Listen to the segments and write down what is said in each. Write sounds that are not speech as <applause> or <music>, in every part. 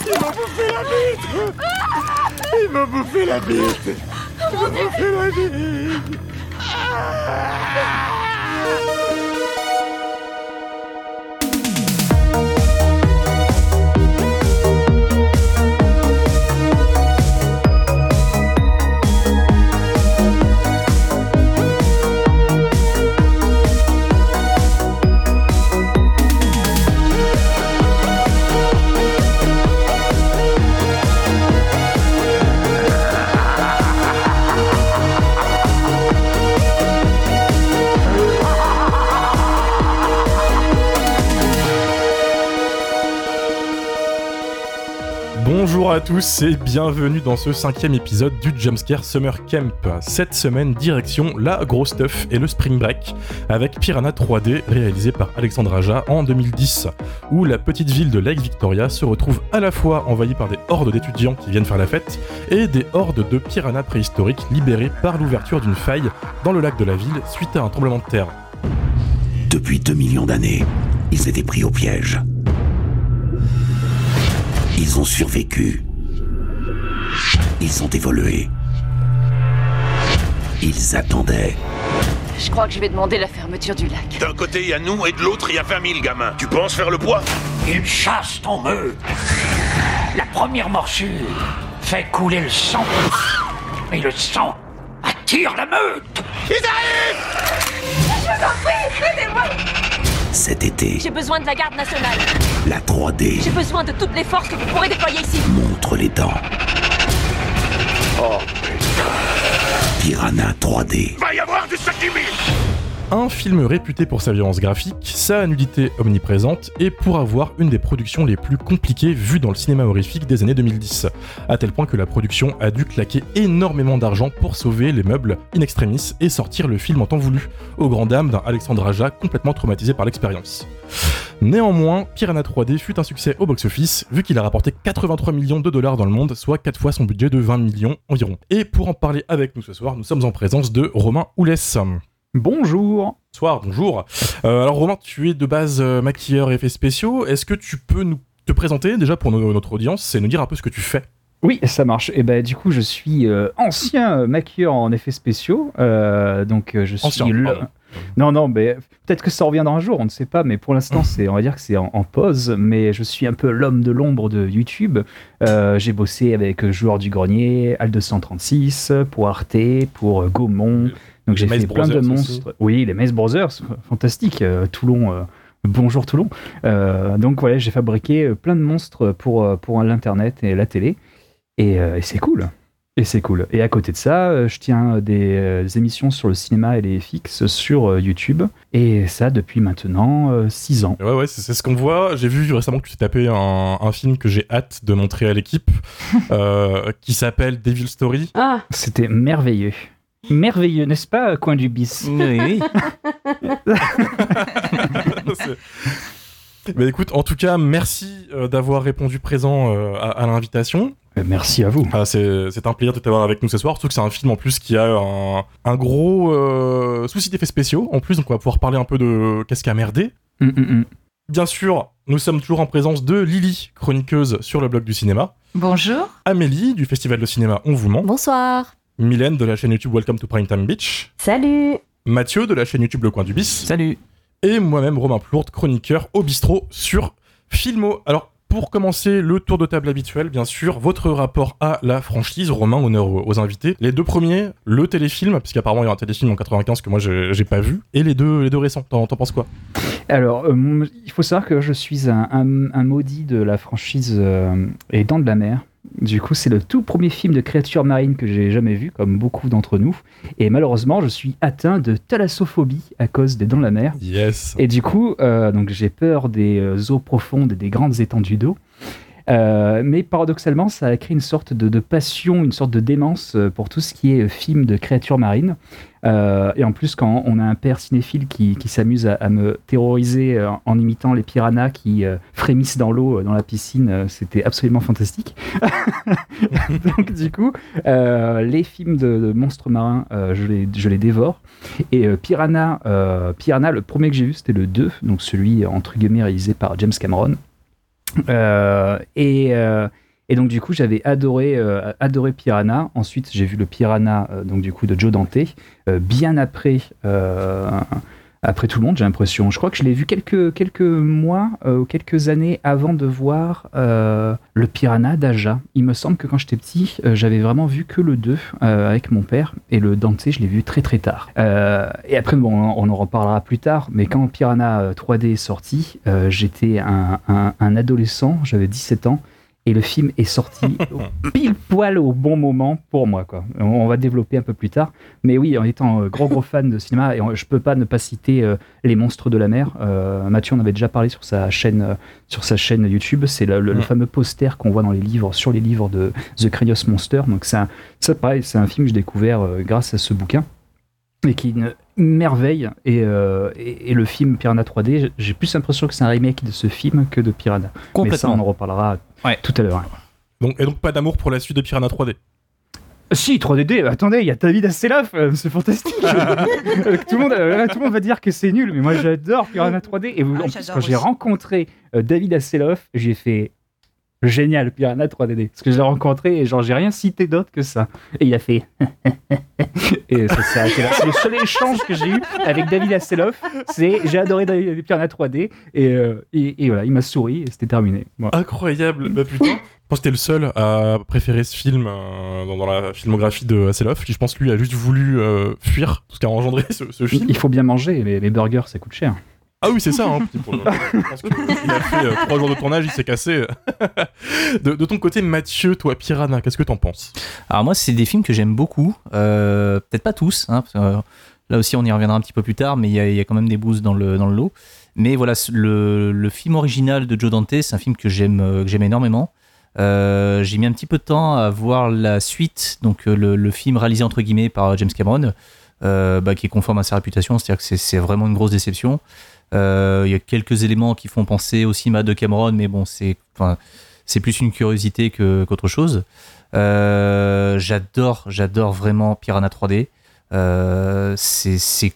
Il m'a bouffé la bite. Il m'a bouffé la bite. Il m'a bouffé la bite Bonjour à tous et bienvenue dans ce cinquième épisode du Jumpscare Summer Camp. Cette semaine, direction la grosse stuff et le Spring Break avec Piranha 3D réalisé par Alexandre Aja en 2010, où la petite ville de Lake Victoria se retrouve à la fois envahie par des hordes d'étudiants qui viennent faire la fête et des hordes de piranhas préhistoriques libérés par l'ouverture d'une faille dans le lac de la ville suite à un tremblement de terre. Depuis 2 millions d'années, ils étaient pris au piège. Ils ont survécu. Ils ont évolué. Ils attendaient. Je crois que je vais demander la fermeture du lac. D'un côté, il y a nous et de l'autre, il y a 20 000 gamins. Tu penses faire le poids? Ils chassent ton meute. La première morsure fait couler le sang. Et le sang attire la meute. Cet été, J'ai besoin de la garde nationale. la 3D J'ai besoin de toutes les forces que vous pourrez déployer ici. montre les dents. Oh, Piranha 3D. va y avoir du sashimi Un film réputé pour sa violence graphique, sa nudité omniprésente et pour avoir une des productions les plus compliquées vues dans le cinéma horrifique des années 2010, à tel point que la production a dû claquer énormément d'argent pour sauver les meubles in extremis et sortir le film en temps voulu, au grand dam d'un Alexandre Aja complètement traumatisé par l'expérience. Néanmoins, Piranha 3D fut un succès au box-office, vu qu'il a rapporté 83 millions de dollars dans le monde, soit 4 fois son budget de 20 millions environ. Et pour en parler avec nous ce soir, nous sommes en présence de Romain Oulès. Bonjour. Soir, bonjour. Euh, alors Romain, tu es de base euh, maquilleur et effets spéciaux. Est-ce que tu peux nous te présenter déjà pour no- notre audience et nous dire un peu ce que tu fais? Oui, ça marche. Et ben du coup, je suis euh, ancien maquilleur en effets spéciaux. Donc je suis Ancien, le- pardon. Non, non, mais peut-être que ça reviendra un jour, on ne sait pas. Mais pour l'instant, c'est, on va dire que c'est en, en pause. Mais je suis un peu l'homme de l'ombre de YouTube. Euh, j'ai bossé avec Joueur du Grenier, Al 236, pour Arte, pour Gaumont. Donc j'ai fait Maze plein de monstres. Oui, les Maze Brothers, fantastique. euh, Toulon. euh, Bonjour Toulon. Euh, donc voilà, j'ai fabriqué euh, plein de monstres pour, euh, pour l'internet et la télé. Et, euh, et c'est cool. Et c'est cool. Et à côté de ça, euh, je tiens des, euh, émissions sur le cinéma et les FX sur euh, YouTube. Et ça depuis maintenant 6 ans. Ouais, ouais, c'est c'est ce qu'on voit. J'ai vu récemment que tu t'es tapé un, un film que j'ai hâte de montrer à l'équipe, <laughs> euh, qui s'appelle Devil Story. Ah, C'était merveilleux. Merveilleux, n'est-ce pas, coin du bis? Oui, <laughs> <laughs> Mais écoute, en tout cas, merci euh, d'avoir répondu présent euh, à, à l'invitation. Euh, Merci à vous. Ah, c'est un plaisir de t'avoir avec nous ce soir, surtout que c'est un film en plus qui a un, un gros euh, souci d'effets spéciaux en plus, donc on va pouvoir parler un peu de qu'est-ce qui a merdé. Bien sûr, nous sommes toujours en présence de Lily, chroniqueuse sur le blog du cinéma, Bonjour. Amélie du festival de cinéma On vous ment, Bonsoir. Mylène de la chaîne YouTube Welcome to Primetime Beach, salut. Mathieu de la chaîne YouTube Le Coin du Bis, salut. et moi-même Romain Plourde, chroniqueur au bistrot sur Filmo. Alors, pour commencer le tour de table habituel, bien sûr, votre rapport à la franchise, Romain, honneur aux, invités. Les deux premiers, le téléfilm, puisqu'apparemment il y a un téléfilm en 95 que moi j'ai pas vu, et les deux, les deux récents. T'en t'en penses quoi? Alors, euh, il faut savoir que je suis un, un- un maudit de la franchise euh, Les Dents de la Mer. Du coup, c'est le tout premier film de créatures marines que j'ai jamais vu, comme beaucoup d'entre nous. Et malheureusement, je suis atteint de thalassophobie à cause des Dents de la Mer. Yes. Et du coup, euh, donc j'ai peur des euh, eaux profondes et des grandes étendues d'eau. Euh, mais paradoxalement, ça a créé une sorte de, passion, une sorte de démence euh, pour tout ce qui est euh, film de créatures marines. Et en plus, quand on a un père cinéphile qui, s'amuse à, me terroriser en imitant les piranhas qui frémissent dans l'eau, dans la piscine, c'était absolument fantastique. <laughs> Donc du coup, les films de, monstres marins, je, les, dévore. Et Piranha, Piranha, le premier que j'ai vu, c'était le 2, donc celui entre guillemets réalisé par James Cameron. Euh, et, euh, et donc du coup j'avais adoré, euh, adoré Piranha. Ensuite j'ai vu le Piranha donc du coup de Joe Dante bien après. Après tout le monde, j'ai l'impression. Je crois que je l'ai vu quelques, quelques mois euh, ou quelques années avant de voir euh, le Piranha d'Aja. Il me semble que quand j'étais petit, euh, j'avais vraiment vu que le 2 euh, avec mon père. Et le Dante, je l'ai vu très très tard. Et après, bon, on en reparlera plus tard. Mais quand Piranha euh, 3D est sorti, j'étais un adolescent, j'avais 17 ans. Et le film est sorti <laughs> pile poil au bon moment pour moi. Quoi. On, va développer un peu plus tard. Mais oui, en étant euh, gros gros fan de cinéma, et je peux pas ne pas citer euh, Les Monstres de la Mer. Euh, Mathieu en avait déjà parlé sur sa chaîne, euh, sur sa chaîne YouTube. C'est le, le- le Mm. fameux poster qu'on voit dans les livres, sur les livres de The Kranios Monster. Donc ça, ça pareil, c'est un film que j'ai découvert grâce à ce bouquin et qui est une merveille. Et, euh, et, et le film Piranha 3D, j'ai plus l'impression que c'est un remake de ce film que de Piranha. Mais ça, on Complètement. en reparlera Ouais. tout à l'heure. hein. Donc, et donc pas d'amour pour la suite de Piranha 3D. Si, 3DD, attendez, il y a David Hasselhoff, euh, c'est fantastique. <laughs> Euh, tout, le monde, euh, tout le monde va dire que c'est nul, mais moi j'adore Piranha 3D. Et vous, Ah, en plus, quand j'ai rencontré euh, David Hasselhoff, j'ai fait génial Piranha 3DD. Parce que je l'ai rencontré et genre j'ai rien cité d'autre que ça. Et il a fait. <laughs> et ça là. C'est le seul échange que j'ai eu avec David Hasselhoff. C'est j'ai adoré Piranha 3D. Et, euh, et, et voilà, il m'a souri et c'était terminé. Voilà. Incroyable, bah putain. Je pense que t'es le seul à préférer ce film euh, dans, dans la filmographie de Hasselhoff, qui je pense lui a juste voulu euh, fuir tout ce qu'a engendré ce, ce film. Il faut bien manger, les, les burgers ça coûte cher. Ah oui, c'est ça. Hein, pour le- je a fait euh, trois jours de tournage, il s'est cassé. <laughs> de, ton côté, Mathieu, toi, Piranha, qu'est-ce que t'en penses? Alors moi, c'est des films que j'aime beaucoup. Euh, Peut-être pas tous. hein, euh, là aussi, on y reviendra un petit peu plus tard, mais il y, a- quand même des boosts dans le, dans le lot. Mais voilà, le, le film original de Joe Dante, c'est un film que j'aime énormément. J'ai mis un petit peu de temps à voir la suite, donc le, film réalisé entre guillemets par James Cameron, bah, qui est conforme à sa réputation, c'est-à-dire que c'est vraiment une grosse déception. Euh, Il y a quelques éléments qui font penser au cinéma de Cameron, mais bon, c'est plus une curiosité qu'autre chose. Euh, j'adore, j'adore vraiment Piranha 3D. Euh, c'est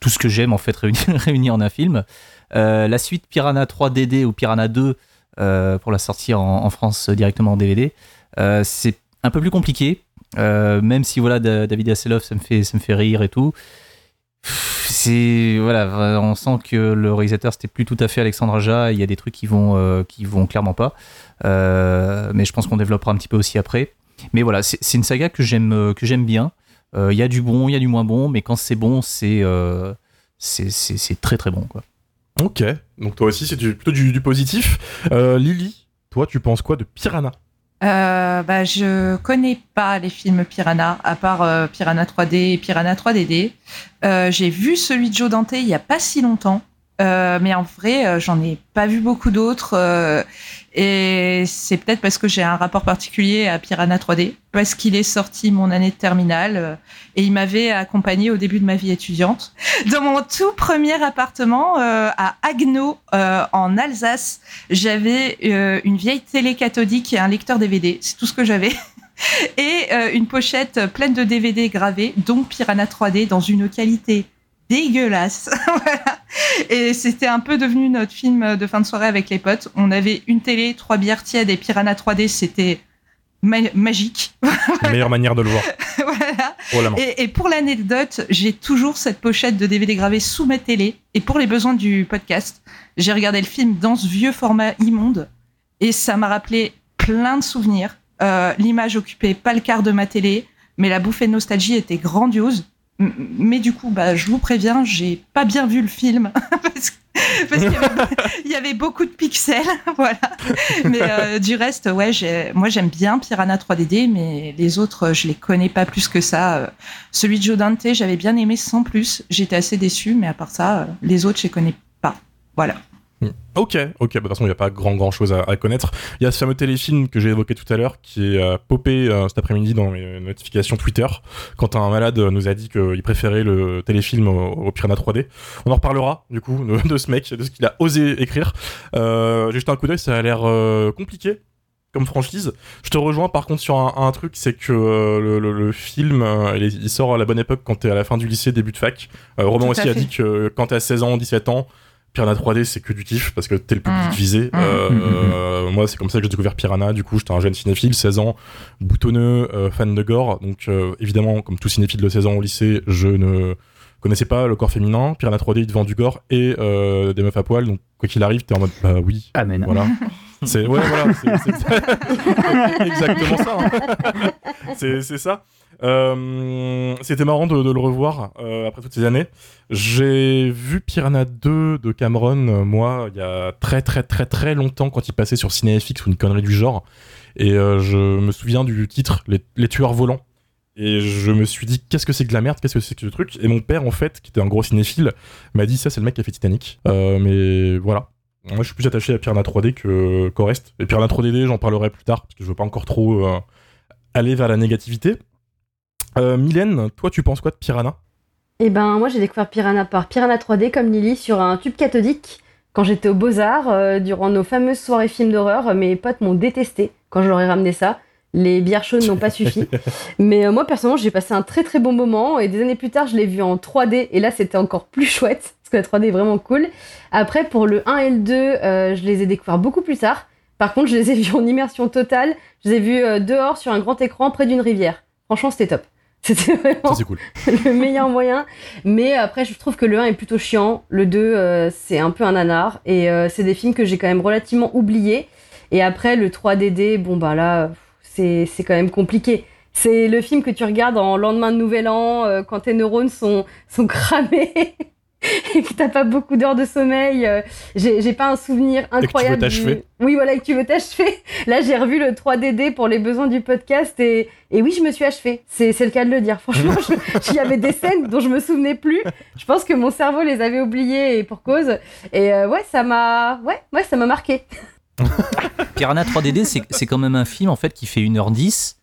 tout ce que j'aime en fait <laughs> réuni, réuni en un film. La suite Piranha 3DD ou Piranha 2 euh, pour la sortie en, France directement en DVD, c'est un peu plus compliqué. Même si voilà Da- David Hasselhoff ça me fait rire et tout. C'est voilà, on sent que le réalisateur c'était plus tout à fait Alexandre Aja. Il y a des trucs qui vont euh, qui vont clairement pas. Euh, mais je pense qu'on développera un petit peu aussi après. Mais voilà, c'est une saga que j'aime euh, bien. Il y a du bon, il y a du moins bon, mais quand c'est bon, c'est c'est très très bon quoi. Ok, donc toi aussi, c'est plutôt du, du positif. Lily, toi, tu penses quoi de Piranha? Euh, bah, je connais pas les films Piranha, à part euh, Piranha 3D et Piranha 3DD. Euh, J'ai vu celui de Joe Dante il y a pas si longtemps, euh, mais en vrai, euh, j'en ai pas vu beaucoup d'autres. euh, et c'est peut-être parce que j'ai un rapport particulier à Piranha 3D, parce qu'il est sorti mon année de terminale euh, et il m'avait accompagné au début de ma vie étudiante. <laughs> Dans mon tout premier appartement à Agno, en Alsace, j'avais une vieille télé cathodique et un lecteur DVD. C'est tout ce que j'avais. <laughs> Et une pochette pleine de DVD gravés, dont Piranha 3D, dans une qualité dégueulasse. <laughs> Voilà. Et c'était un peu devenu notre film de fin de soirée avec les potes. On avait une télé, trois bières tièdes et Piranha 3D, c'était ma- magique. <laughs> Meilleure manière de le voir. <laughs> voilà. La et pour l'anecdote, j'ai toujours cette pochette de DVD gravée sous ma télé. Et pour les besoins du podcast, j'ai regardé le film dans ce vieux format immonde. Et ça m'a rappelé plein de souvenirs. Euh, L'image occupait pas le quart de ma télé, mais la bouffée de nostalgie était grandiose. Mais du coup, bah, je vous préviens, j'ai pas bien vu le film <laughs> parce qu'il y, avait- <laughs> il y avait beaucoup de pixels, <laughs> voilà. Mais euh, du reste, ouais, moi j'aime bien Piranha 3DD, mais les autres, je les connais pas plus que ça. Celui de Joe Dante, j'avais bien aimé sans plus. J'étais assez déçu, mais à part ça, les autres, je les connais pas. Voilà. Ok, ok, bah, de toute façon, il n'y a pas grand grand chose à, à connaître. Il y a ce fameux téléfilm que j'ai évoqué tout à l'heure qui est euh, popé euh, cet après-midi dans mes notifications Twitter quand un malade nous a dit qu'il préférait le téléfilm au, au Piranha 3D. On en reparlera du coup de, de ce mec, de ce qu'il a osé écrire. Euh, j'ai jeté un coup d'œil, ça a l'air euh, compliqué comme franchise. Je te rejoins par contre sur un, un truc, c'est que euh, le, le- le film, euh, il, sort à la bonne époque quand t'es à la fin du lycée, début de fac. Euh, Roman aussi a dit que quand t'as 16 ans, 17 ans, Piranha 3D, c'est que du kiff parce que t'es le public Mm. visé. Mm. Euh, Moi, c'est comme ça que j'ai découvert Piranha. Du coup, j'étais un jeune cinéphile, 16 ans, boutonneux, euh, fan de gore. Donc, euh, évidemment, comme tout cinéphile de 16 ans au lycée, je ne connaissais pas le corps féminin. Piranha 3D, il te vend du gore et euh, des meufs à poil. Donc, quoi qu'il arrive, t'es en mode, bah oui, Amen. voilà. <laughs> C'est ouais, voilà, c'est <laughs> exactement ça. hein. C'est c'est ça. Euh, C'était marrant de, le revoir euh, après toutes ces années. J'ai vu Piranha 2 de Cameron, euh, moi, il y a très très très très longtemps quand il passait sur CinéFX ou une connerie du genre. Et je me souviens du titre, Les, tueurs volants. Et je me suis dit, qu'est-ce que c'est que de la merde? Qu'est-ce que c'est que ce truc? Et mon père, en fait, qui était un gros cinéphile, m'a dit, ça, c'est le mec qui a fait Titanic. Mais voilà. Moi, je suis plus attaché à Piranha 3D que- qu'au reste. Et Piranha 3D, j'en parlerai plus tard, parce que je veux pas encore trop aller vers la négativité. Euh, Mylène, toi, tu penses quoi de Piranha? Eh ben, moi, j'ai découvert Piranha par Piranha 3D, comme Lily, sur un tube cathodique. Quand j'étais au Beaux-Arts, euh, durant nos fameuses soirées films d'horreur, mes potes m'ont détesté quand je leur ai ramené ça. Les bières chaudes n'ont pas suffi. <laughs> Mais euh, moi, personnellement, j'ai passé un très très bon moment. Et des années plus tard, je l'ai vu en 3D. Et là, c'était encore plus chouette. Parce que la 3D est vraiment cool. Après, pour le 1 et le 2, euh, je les ai découverts beaucoup plus tard. Par contre, je les ai vus en immersion totale. Je les ai vus dehors sur un grand écran près d'une rivière. Franchement, c'était top. C'était vraiment Ça, cool. <laughs> le meilleur moyen. Mais après, je trouve que le 1 est plutôt chiant. Le 2, euh, c'est un peu un nanar. Et euh, c'est des films que j'ai quand même relativement oubliés. Et après, le 3DD, bon, bah là, c'est c'est quand même compliqué. C'est le film que tu regardes en lendemain de Nouvel An, euh, quand tes neurones sont, sont cramés. <laughs> et <laughs> que t'as pas beaucoup d'heures de sommeil. euh, J'ai pas un souvenir tu veux incroyable. du- t'achever. Oui, voilà, et que tu veux t'achever. Là, j'ai revu le 3DD pour les besoins du podcast et, et oui, je me suis achevé. C'est c'est le cas de le dire. Franchement, <laughs> il y avait des scènes dont je me souvenais plus. Je pense que mon cerveau les avait oubliées et pour cause. Et euh, ouais, ça m'a ouais, ouais, ça m'a marqué. <laughs> Piranha 3DD, c'est c'est quand même un film en fait qui fait 1h10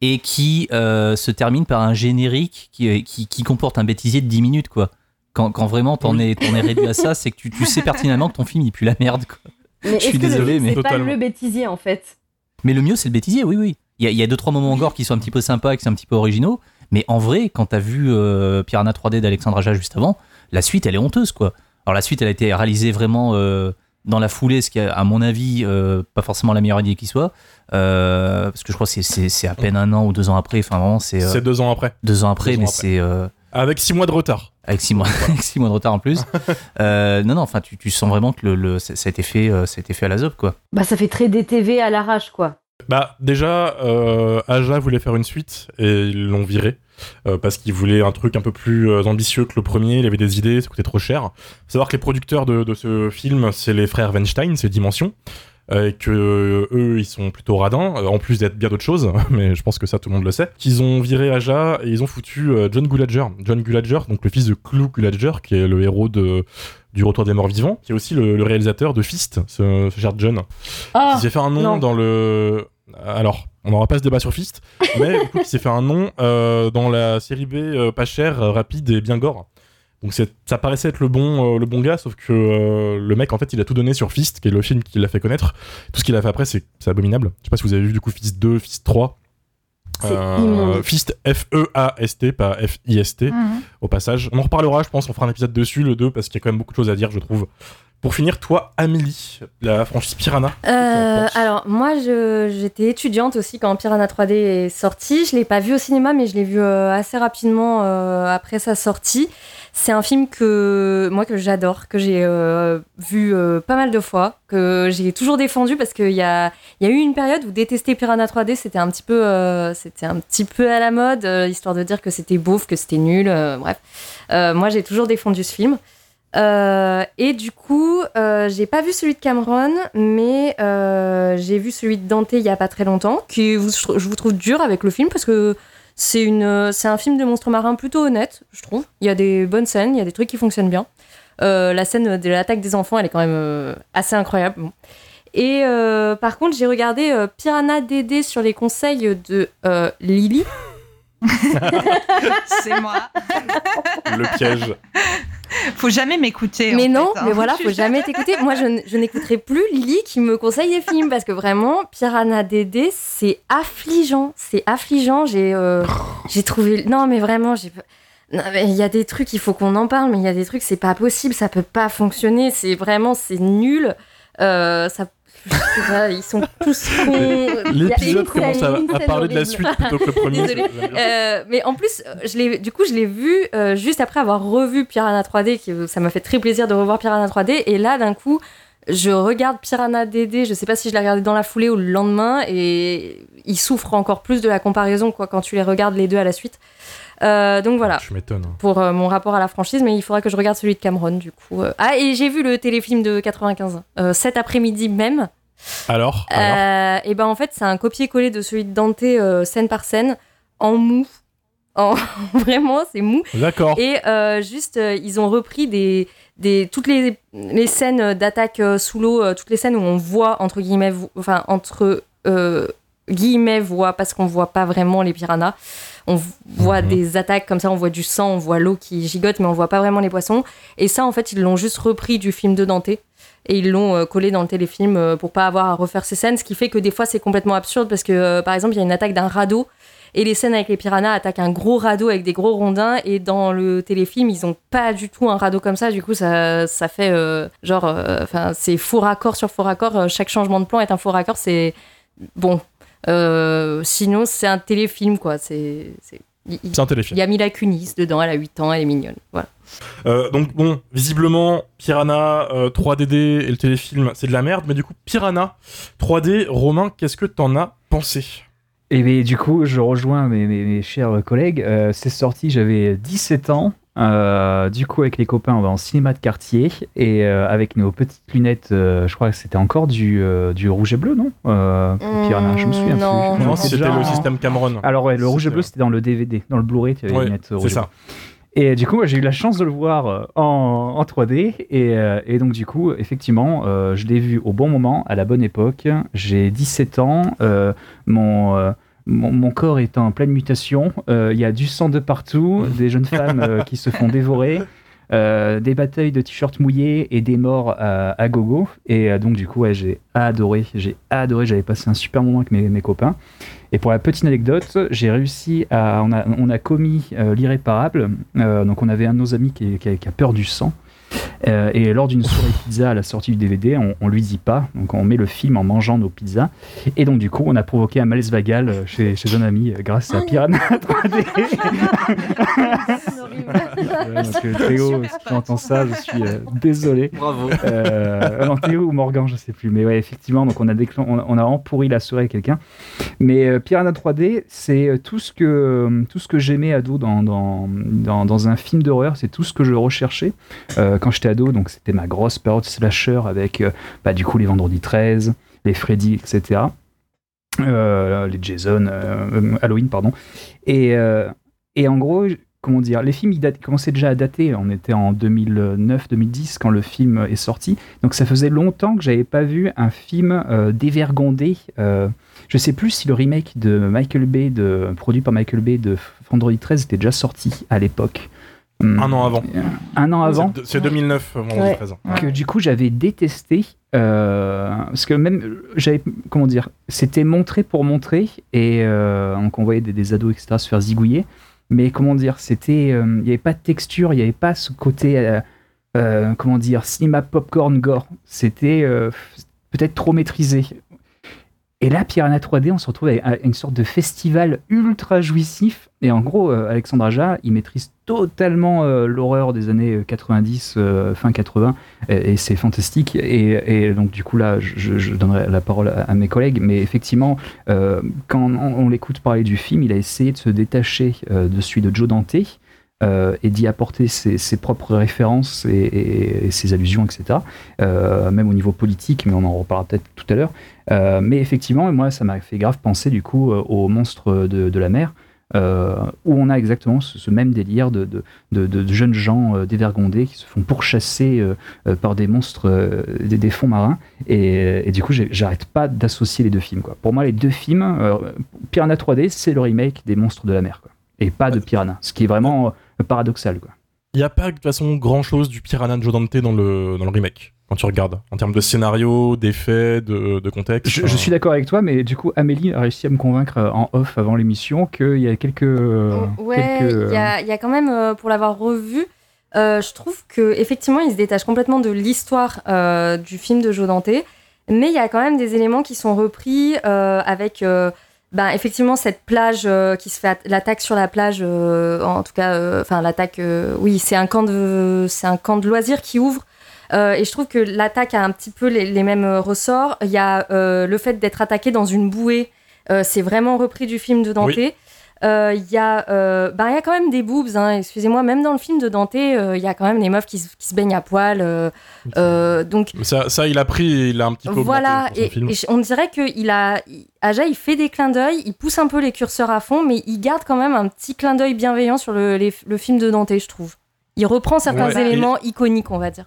et qui euh, se termine par un générique qui, qui, qui comporte un bêtisier de 10 minutes quoi. Quand, quand vraiment t'en es, t'en es réduit à ça, c'est que tu, tu sais pertinemment que ton film il pue la merde quoi. Mais Je suis désolé, mais- c'est pas le bêtisier en fait? Mais le mieux c'est le bêtisier, oui oui. Il y a, il y a deux trois moments encore qui sont un petit peu sympas, qui sont un petit peu originaux, mais en vrai quand t'as vu euh, Piranha 3D d'Alexandre Aja juste avant, la suite elle est honteuse quoi. Alors la suite elle a été réalisée vraiment euh, dans la foulée, ce qui est à mon avis euh, pas forcément la meilleure idée qui soit, euh, parce que je crois que c'est- à peine un an ou deux ans après, enfin vraiment c'est euh, C'est deux ans après. deux ans après, deux mais c'est euh, Avec six mois de retard. avec six mois, <laughs> avec six mois de retard en plus. <laughs> Euh, non non, enfin tu, tu sens vraiment que le, le- ça, a été fait, euh, ça a été fait à la zob quoi. Bah, ça fait très DTV à l'arrache quoi. Bah déjà, euh, Aja voulait faire une suite et ils l'ont viré euh, parce qu'il voulait un truc un peu plus ambitieux que le premier. Il avait des idées, ça coûtait trop cher. Faut savoir que les producteurs de, de ce film, c'est les frères Weinstein, c'est Dimension. Euh, Et que euh, eux, ils sont plutôt radins, euh, en plus d'être bien d'autres choses, <laughs> mais je pense que ça tout le monde le sait. Qu'ils ont viré Aja et ils ont foutu John Gulager. John Gulager, donc le fils de Clou Gulager, qui est le héros de, du Retour des Morts Vivants, qui est aussi le, le réalisateur de Fist, ce, ce cher John. Ah, Il s'est fait un nom non. dans le. Alors, on n'aura pas ce débat sur Fist, <laughs> mais du coup, il s'est fait un nom euh, dans la série B euh, pas cher, euh, rapide et bien gore. Donc ça paraissait être le bon, euh, le bon gars, sauf que euh, le mec, en fait, il a tout donné sur Fist, qui est le film qui l'a fait connaître. Tout ce qu'il a fait après, c'est abominable. Je sais pas si vous avez vu du coup Fist 2, Fist 3. C'est immonde. Fist F-E-A-S-T, pas F-I-S-T Mhm. au passage. On en reparlera, je pense, on fera un épisode dessus, le 2, parce qu'il y a quand même beaucoup de choses à dire, je trouve. Pour finir, toi, Amélie, la franchise Piranha. Euh, alors moi j'étais étudiante aussi quand Piranha 3D est sorti. Je l'ai pas vu au cinéma mais je l'ai vu euh, assez rapidement euh, après sa sortie. C'est un film que moi que j'adore, que j'ai euh, vu euh, pas mal de fois, que j'ai toujours défendu parce qu'il y a, y a eu une période où détester Piranha 3D c'était un petit peu euh, c'était un petit peu à la mode, histoire de dire que c'était beauf, que c'était nul, bref. Moi j'ai toujours défendu ce film. Et du coup, euh, j'ai pas vu celui de Cameron, mais j'ai vu celui de Dante il y a pas très longtemps, qui vous- je vous trouve dur avec le film parce que c'est une, c'est un film de monstre marin plutôt honnête, je trouve. Il y a des bonnes scènes, il y a des trucs qui fonctionnent bien. Euh, la scène de l'attaque des enfants, elle est quand même euh, assez incroyable. Et euh, par contre, j'ai regardé euh, Piranha DD sur les conseils de euh, Lily. <laughs> C'est moi. Le piège. Faut jamais m'écouter. Mais en non, fait, hein. mais voilà, faut jamais t'écouter. Moi, je, n'écouterai plus Lily qui me conseille des films parce que vraiment, Piranha DD, c'est affligeant. C'est affligeant. J'ai euh, j'ai trouvé. Non, mais vraiment, j'ai. Il y a des trucs, il faut qu'on en parle, mais il y a des trucs, c'est pas possible, ça peut pas fonctionner, c'est vraiment, c'est nul. Euh, ça, je sais pas, ils sont tous cons. <laughs> L'épisode commence à, parler de la suite plutôt que le premier. Euh, mais en plus, euh, je du coup, je l'ai vu euh, juste après avoir revu Piranha 3D. Qui, ça m'a fait très plaisir de revoir Piranha 3D. Et là, d'un coup, je regarde Piranha DD. Je sais pas si je l'ai regardé dans la foulée ou le lendemain. Et il souffre encore plus de la comparaison quoi, quand tu les regardes les deux à la suite. Euh, donc voilà. Je m'étonne. Pour euh, mon rapport à la franchise, mais il faudra que je regarde celui de Cameron du coup. Euh, Ah, et j'ai vu le téléfilm de 95 euh, cet après-midi même. Alors, alors et ben en fait, c'est un copier-coller de celui de Dante scène par scène en mou. <laughs> En... Vraiment, c'est mou. D'accord. Et euh, juste, euh, ils ont repris des, des, toutes les, les scènes d'attaque euh, sous l'eau, toutes les scènes où on voit, entre guillemets, enfin, entre guillemets, voit, parce qu'on voit pas vraiment les piranhas. On voit Mhm. des attaques comme ça, on voit du sang, on voit l'eau qui gigote, mais on voit pas vraiment les poissons. Et ça, en fait, ils l'ont juste repris du film de Dante. Et ils l'ont euh, collé dans le téléfilm euh, pour pas avoir à refaire ces scènes, ce qui fait que des fois c'est complètement absurde parce que euh, par exemple il y a une attaque d'un radeau et les scènes avec les piranhas attaquent un gros radeau avec des gros rondins et dans le téléfilm ils ont pas du tout un radeau comme ça du coup ça, ça fait euh, genre euh, enfin c'est faux raccord sur faux raccord euh, chaque changement de plan est un faux raccord c'est bon Euh, sinon c'est un téléfilm quoi c'est c'est- un téléfilm. il y a Mila Kunis dedans elle a 8 ans elle est mignonne voilà Euh, donc bon, visiblement, Piranha euh, 3DD et le téléfilm, c'est de la merde, mais du coup, Piranha 3D, Romain, qu'est-ce que t'en as pensé? Et bien, du coup, je rejoins mes, mes- mes chers collègues. Euh, c'est sorti, j'avais 17 ans. Euh, du coup, avec les copains, on va en cinéma de quartier. Et euh, avec nos petites lunettes, euh, je crois que c'était encore du, euh, du rouge et bleu, non? Euh, Piranha, je me souviens non. plus. Non, c'est c'était le système Cameron. Alors, ouais, le rouge et bleu, c'était dans le DVD. Dans le Blu-ray, tu avais Ouais, les lunettes c'est rouge et ça. Et du coup, moi, j'ai eu la chance de le voir en, en 3D. Et, et donc, du coup, effectivement, euh, je l'ai vu au bon moment, à la bonne époque. J'ai 17 ans. euh, mon, euh, mon, mon corps est en pleine mutation. euh, Il y a du sang de partout, <laughs> des jeunes femmes euh, qui se font dévorer. euh, des batailles de t-shirts mouillés et des morts à, à gogo. Et euh, donc, du coup, ouais, j'ai adoré. J'ai adoré. J'avais passé un super moment avec mes, mes copains. Et pour la petite anecdote, j'ai réussi à. On a, on a commis euh, l'irréparable. Donc, on avait un de nos amis qui, qui a, qui a peur du sang. Euh, et lors d'une soirée pizza à la sortie du DVD, on, on lui dit pas. Donc, on met le film en mangeant nos pizzas. Et donc, du coup, on a provoqué un malaise vagal euh, chez, chez un ami euh, grâce à Piranha <laughs> 3D. Ouais, donc, euh, Théo, si tu entends ça, je suis euh, désolé. Bravo. Euh, non, Théo ou Morgan, je sais plus. Mais ouais, effectivement, donc on a, déclen- on a, on a vraiment pourri la soirée avec quelqu'un. Mais euh, Piranha 3D, c'est euh, tout ce que, euh, tout ce que j'aimais ado dans, dans, dans, dans un film d'horreur. C'est tout ce que je recherchais euh, quand j'étais ado. Donc c'était ma grosse période slasher avec euh, bah, du coup les Vendredi 13, les Freddy, etc. Euh, les Jason, euh, Halloween, pardon. Et, et en gros, comment dire, les films ils commençaient déjà à dater. On était en 2009-2010 quand le film est sorti. Donc ça faisait longtemps que j'avais pas vu un film dévergondé. Je sais plus si le remake de Michael Bay, produit par Michael Bay de Vendredi 13 était déjà sorti à l'époque. Hum, Un an avant. Un an avant C'est- C'est 2009, vendredi Ouais. 13 ans. que du coup j'avais détesté euh, parce que même euh, j'avais comment dire c'était montré pour montrer et euh, donc on voyait des, des ados etc se faire zigouiller mais comment dire c'était euh, il n'y avait pas de texture il n'y avait pas ce côté euh, euh, comment dire cinéma popcorn gore c'était euh, peut-être trop maîtrisé et là, Piranha 3D, on se retrouve un- une sorte de festival ultra jouissif. Et en gros, euh, Alexandre Aja, il maîtrise totalement euh, l'horreur des années 90, euh, fin 80, et, c'est fantastique. Et, donc, du coup, là, je, donnerai la parole à, à mes collègues. Mais effectivement, quand on, on l'écoute parler du film, il a essayé de se détacher de celui de Joe Dante. Euh, et d'y apporter ses, ses propres références et, et- et ses allusions, etc. Euh, même au niveau politique, mais on en reparlera peut-être tout à l'heure. Euh, mais effectivement, moi, ça m'a fait grave penser du coup aux monstres de, de la mer, où on a exactement ce, ce même délire de, de, de- de jeunes gens dévergondés qui se font pourchasser par des monstres des, des fonds marins. Et, et du coup, j'arrête pas d'associer les deux films. Quoi. Pour moi, les deux films, Piranha 3D, c'est le remake des monstres de la mer, quoi, et pas de Piranha, ce qui est vraiment paradoxal. Quoi. Il n'y a pas de toute façon grand chose du Piranha de Joe Dante dans le, dans le remake. quand tu regardes, en termes de scénario, d'effets, de, de contexte. Je, je suis d'accord avec toi, mais du coup, Amélie a réussi à me convaincre euh, en off avant l'émission qu'il y a quelques. euh, Ouais, quelques, il y, a, il y a quand même, euh, pour l'avoir revu, euh, je trouve que effectivement, il se détache complètement de l'histoire euh, du film de Joe Dante, mais il y a quand même des éléments qui sont repris euh, avec, euh, ben, effectivement, cette plage euh, qui se fait, at- l'attaque sur la plage, euh, en tout cas, euh, enfin l'attaque, oui, c'est un camp de, c'est un camp de loisirs qui ouvre. Et je trouve que l'attaque a un petit peu les, mêmes ressorts. Il y a le fait d'être attaqué dans une bouée, c'est vraiment repris du film de Dante. Euh, Il y, a, euh, bah, il y a quand même des boobs, hein, excusez-moi, même dans le film de Dante, euh, il y a quand même des meufs qui, se- qui se baignent à poil. euh, euh, donc Ça, ça, il a pris, il a un petit peu voilà, et, film. et je- on dirait qu'il a. il- Aja, il fait des clins d'œil, il pousse un peu les curseurs à fond, mais il garde quand même un petit clin d'œil bienveillant sur le, les- le film de Dante, je trouve. Il reprend certains Ouais. éléments iconiques, on va dire.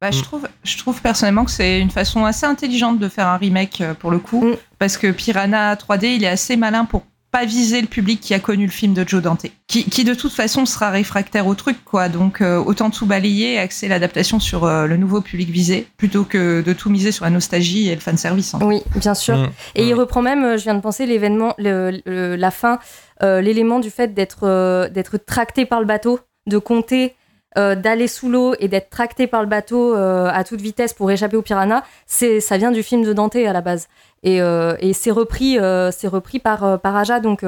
Bah, je, trouve, je trouve personnellement que c'est une façon assez intelligente de faire un remake euh, pour le coup, Mm. parce que Piranha 3D, il est assez malin pour pas viser le public qui a connu le film de Joe Dante, qui, qui de toute façon sera réfractaire au truc, quoi. Donc euh, autant tout balayer et axer l'adaptation sur euh, le nouveau public visé, plutôt que de tout miser sur la nostalgie et le fanservice. hein. Oui, bien sûr. Mm. Et il reprend même, euh, je viens de penser, l'événement, le- le- la fin, euh, l'élément du fait d'être euh, d'être tracté par le bateau, de compter, euh, d'aller sous l'eau et d'être tracté par le bateau euh, à toute vitesse pour échapper au piranha, c'est ça vient du film de Dante à la base. Et, euh, c'est repris, repris par, par Aja. Donc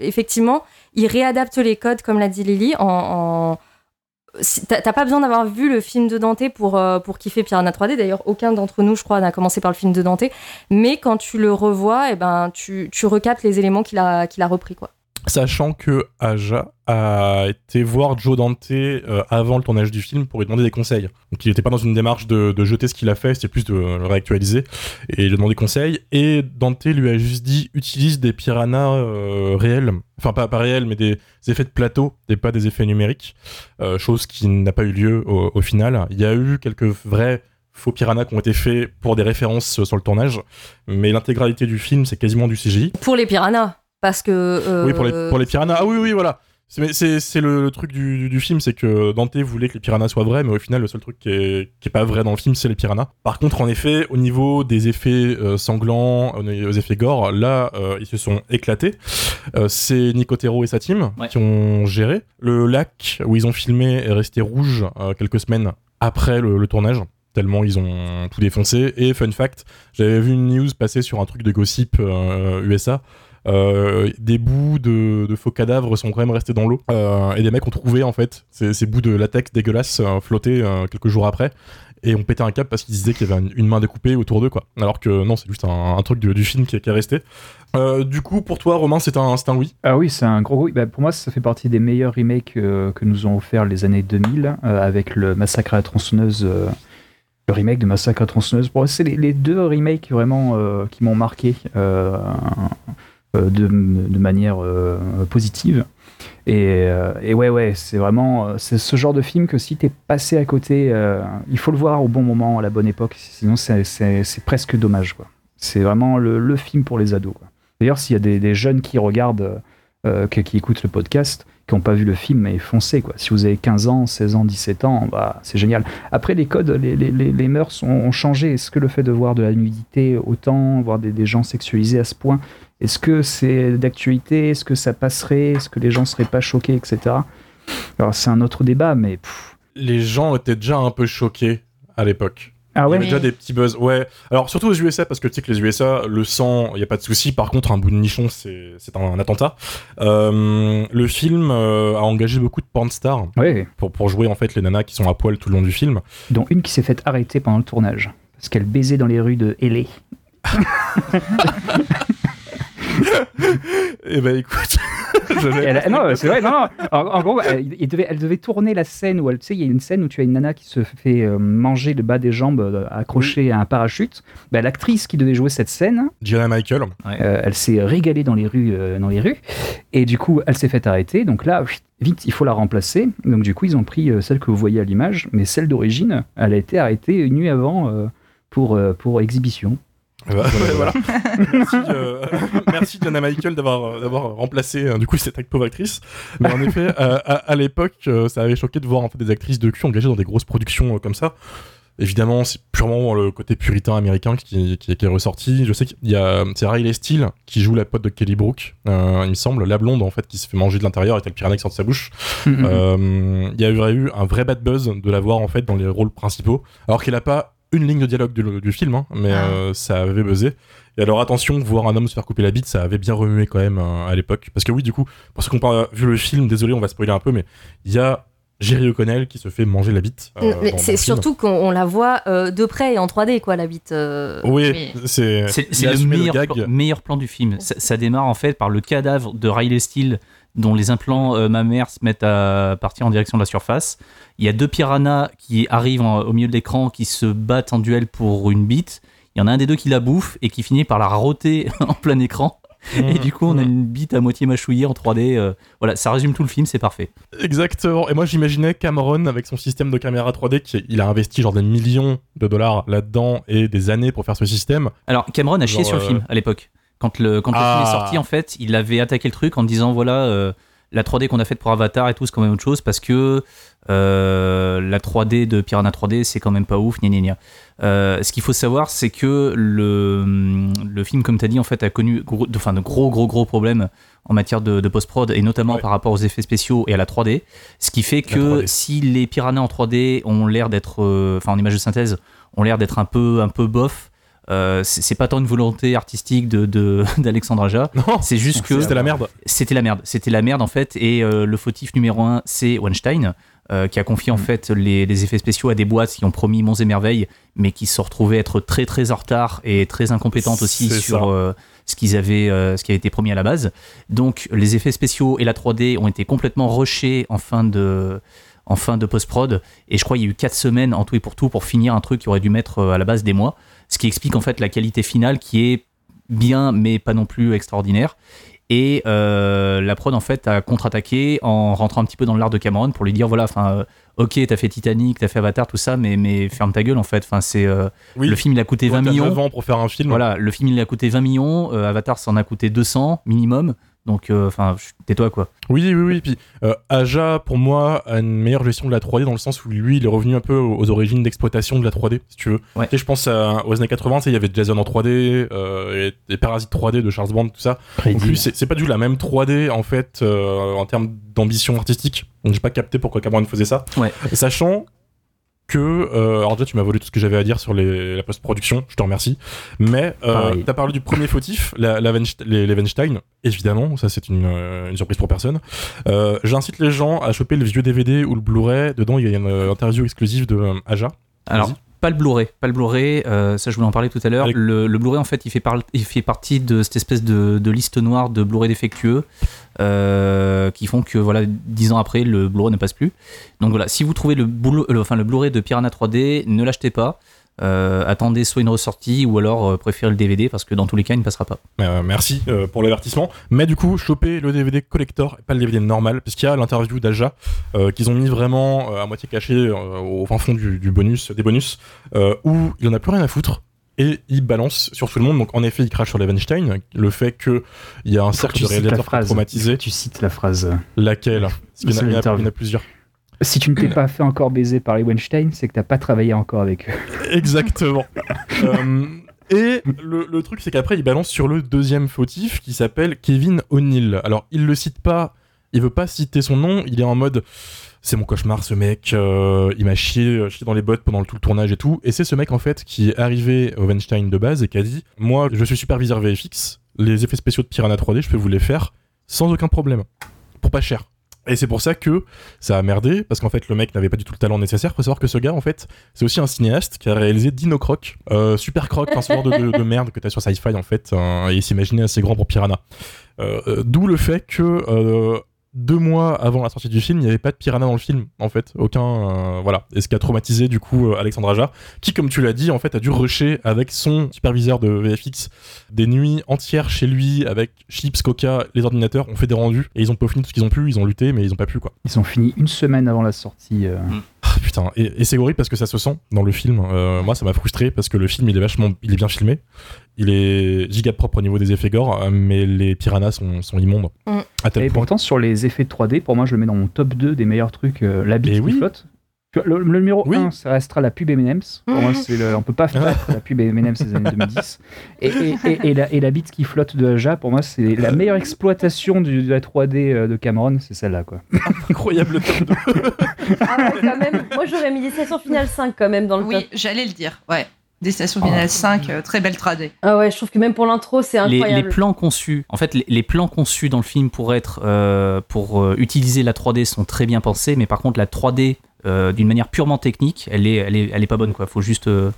effectivement, il réadapte les codes, comme l'a dit Lily, T'as pas besoin d'avoir vu le film de Dante pour, pour kiffer Piranha 3D. D'ailleurs, aucun d'entre nous, je crois, n'a commencé par le film de Dante. Mais quand tu le revois, eh ben, tu, tu recaptes les éléments qu'il a, a repris. Quoi. Sachant que Aja a été voir Joe Dante euh, avant le tournage du film pour lui demander des conseils. Donc il n'était pas dans une démarche de, jeter ce qu'il a fait, c'était plus de le réactualiser et lui a demandé conseil. Et Dante lui a juste dit utilise des piranhas euh, réels, enfin pas, pas réels, mais des effets de plateau et pas des effets numériques, Euh, chose qui n'a pas eu lieu au, au final. Il y a eu quelques vrais faux piranhas qui ont été faits pour des références sur le tournage, mais l'intégralité du film c'est quasiment du CGI. Pour les piranhas. Parce que. euh, Oui, pour les, pour les piranhas. Ah oui, oui, voilà. C'est- mais C'est c'est le, le truc du, du- du film, c'est que Dante voulait que les piranhas soient vrais, mais au final, le seul truc qui est, qui est pas vrai dans le film, c'est les piranhas. Par contre, en effet, au niveau des effets euh, sanglants, aux effets gore, là, euh, ils se sont éclatés. Euh, c'est Nicotero et sa team Ouais. qui ont géré. Le lac où ils ont filmé est resté rouge euh, quelques semaines après le, le tournage. Tellement ils ont tout défoncé. Et fun fact, j'avais vu une news passer sur un truc de gossip euh, USA. Euh, des bouts de, faux cadavres sont quand même restés dans l'eau. Euh, et des mecs ont trouvé en fait ces, bouts de latex dégueulasses euh, flottés quelques jours après. Et ont pété un câble parce qu'ils disaient qu'il y avait une, main découpée autour d'eux, quoi. Alors que non, c'est juste un, truc du, film qui, qui est resté. Du coup, pour toi, Romain, c'est un, un oui. Ah oui, c'est un gros oui. Bah, pour moi, ça fait partie des meilleurs remakes que nous ont offert les années 2000 euh, avec le Massacre à la tronçonneuse. le remake de Massacre à la tronçonneuse. Moi, c'est les, les deux remakes vraiment qui m'ont marqué de, de manière euh, positive. Et, euh, et ouais, ouais, c'est vraiment euh, c'est ce genre de film que si t'es passé à côté, euh, il faut le voir au bon moment, à la bonne époque. Sinon, c'est- presque dommage. C'est vraiment le, le film pour les ados. D'ailleurs, s'il y a des, jeunes qui regardent, euh, qui, écoutent le podcast, qui n'ont pas vu le film, mais foncez. Quoi. Si vous avez 15 ans, 16 ans, 17 ans, bah, c'est génial. Après, les codes, les, les, les, les mœurs ont, ont changé. Est-ce que le fait de voir de la nudité autant, voir des, des gens sexualisés à ce point, est-ce que c'est d'actualité? Est-ce que ça passerait? Est-ce que les gens seraient pas choqués, etc. Alors, c'est un autre débat, mais. pff. Les gens étaient déjà un peu choqués à l'époque. Ah Il y avait déjà des petits buzz. Ouais. Alors, surtout aux USA, parce que tu sais que les USA, le sang, il n'y a pas de souci. Par contre, un bout de nichon, c'est c'est un, attentat. Euh, le film euh, a engagé beaucoup de porn stars Ouais. pour, pour jouer en fait les nanas qui sont à poil tout le long du film. Dont une qui s'est faite arrêter pendant le tournage. Parce qu'elle baisait dans les rues de LA. <laughs> Eh ben écoute, <laughs> Elle- non, c'est vrai, non, non. En, en gros, elle, devait, elle devait tourner la scène où elle, tu sais, il y a une scène où tu as une nana qui se fait euh, manger le bas des jambes euh, accrochée à un parachute. Bah, L'actrice qui devait jouer cette scène, Gianna Michael. euh, elle s'est régalée dans les rues, euh, dans les rues, et du coup, elle s'est faite arrêter. Donc là, vite, il faut la remplacer. Donc du coup, ils ont pris celle que vous voyez à l'image, mais celle d'origine, elle a été arrêtée une nuit avant euh, pour euh, pour exhibition. <laughs> Voilà. merci, euh, <laughs> merci Gianna Michael d'avoir euh, d'avoir remplacé euh, du coup cette pauvre actrice. Mais en effet, euh, à, à l'époque, ça avait choqué de voir en fait des actrices de cul engagées dans des grosses productions comme ça. Évidemment, c'est purement le côté puritain américain qui, qui- qui est ressorti. Je sais qu'il y a c'est Riley Steele qui joue la pote de Kelly Brook, euh, il me semble, la blonde en fait qui se fait manger de l'intérieur et le piranha qui sort de sa bouche. Mhm. Euh, Il y a eu, eu un vrai bad buzz de la voir en fait dans les rôles principaux, alors qu'elle a pas une ligne de dialogue du, du film, hein, mais Ah. euh, ça avait buzzé. Et alors attention, voir un homme se faire couper la bite, ça avait bien remué quand même euh, à l'époque. Parce que oui, du coup, pour ceux qui n'ont vu le film, désolé, on va spoiler un peu, mais il y a Jerry O'Connell qui se fait manger la bite. euh, Mais c'est le surtout qu'on on la voit euh, de près et en 3D, quoi, la bite. euh. Oui, c'est le meilleur, gag. plan, meilleur plan du film. Ça, ça démarre en fait par le cadavre de Riley Steele dont les implants euh, mammaires se mettent à partir en direction de la surface. Il y a deux piranhas qui arrivent en- au milieu de l'écran qui se battent en duel pour une bite. Il y en a un des deux qui la bouffe et qui finit par la roter <laughs> en plein écran. Et du coup, on a une bite à moitié mâchouillée en 3D. euh, voilà, ça résume tout le film, c'est parfait. Exactement. Et moi, j'imaginais Cameron avec son système de caméra 3D, qui, il a investi genre des millions de dollars là-dedans et des années pour faire ce système. Alors, Cameron a chié Genre, sur le euh, film à l'époque. Quand le, quand le Ah. film est sorti, en fait, il avait attaqué le truc en disant voilà, euh, la 3D qu'on a faite pour Avatar et tout, c'est quand même autre chose parce que euh, la 3D de Piranha 3D, c'est quand même pas ouf, gna gna gna. Euh, ce qu'il faut savoir, c'est que le, le film, comme tu as dit, en fait, a connu gros, de, enfin, de gros, gros, gros problèmes en matière de, de post-prod et notamment Ouais. par rapport aux effets spéciaux et à la 3D. Ce qui fait que 3D. si les piranhas en 3D ont l'air d'être, euh, enfin en image de synthèse, ont l'air d'être un peu, un peu bof, euh, c'est pas tant une volonté artistique de <laughs> d'Alexandre Aja, c'est juste que c'était la merde. c'était la merde. C'était la merde en fait. Et euh, le fautif numéro un, c'est Weinstein, euh, qui a confié Mm. en fait les, les effets spéciaux à des boîtes qui ont promis monts et merveilles, mais qui se sont retrouvées être très très en retard et très incompétentes aussi sur euh, ce qu'ils avaient, euh, ce qui avait été promis à la base. Donc les effets spéciaux et la 3D ont été complètement rushés en fin de en fin de post-prod et je crois qu'il y a eu 4 semaines en tout et pour tout pour finir un truc qui aurait dû mettre à la base des mois ce qui explique en fait la qualité finale qui est bien mais pas non plus extraordinaire. Et euh, la prod en fait a contre-attaqué en rentrant un petit peu dans l'art de Cameron pour lui dire voilà enfin euh, ok t'as fait Titanic t'as fait Avatar tout ça mais mais ferme ta gueule en fait. Enfin c'est euh, Oui. le film il a coûté Toi, 20 t'as millions. 9 ans pour faire un film. voilà le film il a coûté 20 millions. Euh, Avatar ça en a coûté 200 minimum donc euh, enfin tais-toi quoi Oui, oui, oui. Puis euh, Aja, pour moi, a une meilleure gestion de la 3D dans le sens où lui, il est revenu un peu aux origines d'exploitation de la 3D, si tu veux. Ouais. Tu sais, je pense à, aux années 80, tu sais, il y avait Jason en 3D, euh, et des Parasites 3D de Charles Band, tout ça. Donc lui, c'est c'est pas du tout la même 3D, en fait, euh, en termes d'ambition artistique. Donc j'ai pas capté pourquoi Cameron faisait ça. Ouais. Sachant que, euh, alors déjà tu m'as volé tout ce que j'avais à dire sur les, la post-production, je te remercie. Mais euh, t'as parlé du premier fautif, la, la les, les Weinstein, évidemment, ça c'est une, euh, une surprise pour personne. Euh, J'incite les gens à choper le vieux DVD ou le Blu-ray. Dedans, il y a une euh, interview exclusive de euh, Aja. Alors. Pas le Blu-ray. Pas le Blu-ray, euh, ça je voulais en parler tout à l'heure. Le, le Blu-ray, en fait, il fait, par- il fait partie de cette espèce de, de liste noire de Blu-ray défectueux euh, qui font que, voilà, dix ans après, le Blu-ray ne passe plus. Donc voilà, si vous trouvez le, Blu- le- enfin, le Blu-ray de Piranha 3D, ne l'achetez pas. Euh, attendez soit une ressortie ou alors euh, préférez le DVD parce que dans tous les cas, il ne passera pas. Euh, merci euh, pour l'avertissement. Mais du coup, choper le DVD collector et pas le DVD normal, puisqu'il y a l'interview d'Aja euh, qu'ils ont mis vraiment euh, à moitié caché euh, au fin fond du, du bonus, des bonus, euh, où il en a plus rien à foutre. Et il balance sur tout le monde. Donc en effet, il crache sur Levenstein. Le fait qu'il y a un cercle de réalisateurs traumatisés. Tu cites la phrase. Laquelle? Parce qu'il y il y en a- il y l'interview. en a plusieurs. Si tu ne t'es pas fait encore baiser par les Weinstein, c'est que t'as pas travaillé encore avec eux. Exactement. <laughs> Euh, et le, le truc, c'est qu'après, il balance sur le deuxième fautif qui s'appelle Kevin O'Neill. Alors, il le cite pas, il veut pas citer son nom, il est en mode. C'est mon cauchemar, ce mec. euh, il m'a chié, euh, chié dans les bottes pendant tout le tournage et tout. Et c'est ce mec, en fait, qui est arrivé au Weinstein de base et qui a dit Moi, je suis superviseur VFX. Les effets spéciaux de Piranha 3D, je peux vous les faire sans aucun problème. Pour pas cher. Et c'est pour ça que ça a merdé, parce qu'en fait, le mec n'avait pas du tout le talent nécessaire. Faut savoir que ce gars, en fait, c'est aussi un cinéaste qui a réalisé Dino Croc, euh, Super Croc, un sport de, de- de merde que t'as sur Sci-Fi en fait, euh, et il s'imaginait assez grand pour Piranha. Euh, euh, D'où le fait que euh, deux mois avant la sortie du film, il n'y avait pas de Piranha dans le film, en fait, aucun, euh, voilà. Et ce qui a traumatisé du coup euh, Alexandre Aja, qui, comme tu l'as dit, en fait, a dû rusher avec son superviseur de VFX des nuits entières chez lui avec chips, coca, les ordinateurs, ont fait des rendus et ils ont peaufiné tout ce qu'ils ont pu, ils ont lutté, mais ils ont pas pu quoi. Ils ont fini une semaine avant la sortie. euh, Ah, putain, et, et c'est horrible parce que ça se sent dans le film. Euh, moi, ça m'a frustré parce que le film, il est vachement, il est bien filmé. Il est giga propre au niveau des effets gore, euh, mais les piranhas sont, sont immondes. Mm. À tel Et point. pourtant, sur les effets de 3D, pour moi, je le mets dans mon top 2 des meilleurs trucs. euh, la bite Et qui oui. flotte. Le, le numéro Oui. 1, ça restera la pub M&M's. <laughs> Pour moi, c'est le, on peut pas faire la pub M&M's des années 2010. Et, et, et, et la, et la bite qui flotte de Aja, pour moi, c'est la meilleure exploitation du- de la 3D euh, de Cameron, c'est celle-là, quoi. <laughs> Incroyable top 2. Ah ouais, quand même. Moi, j'aurais mis Destination Finale 5 quand même dans le Oui, top. j'allais le dire. Ouais. Destination Finale 5, euh, très belle tradée. Ah ouais, je trouve que même pour l'intro, c'est les, incroyable. les plans conçus, en fait, les, les plans conçus dans le film pour être, euh, pour euh, utiliser la 3D sont très bien pensés, mais par contre la 3D euh, d'une manière purement technique, elle est, elle est, elle est pas bonne quoi. Faut juste euh,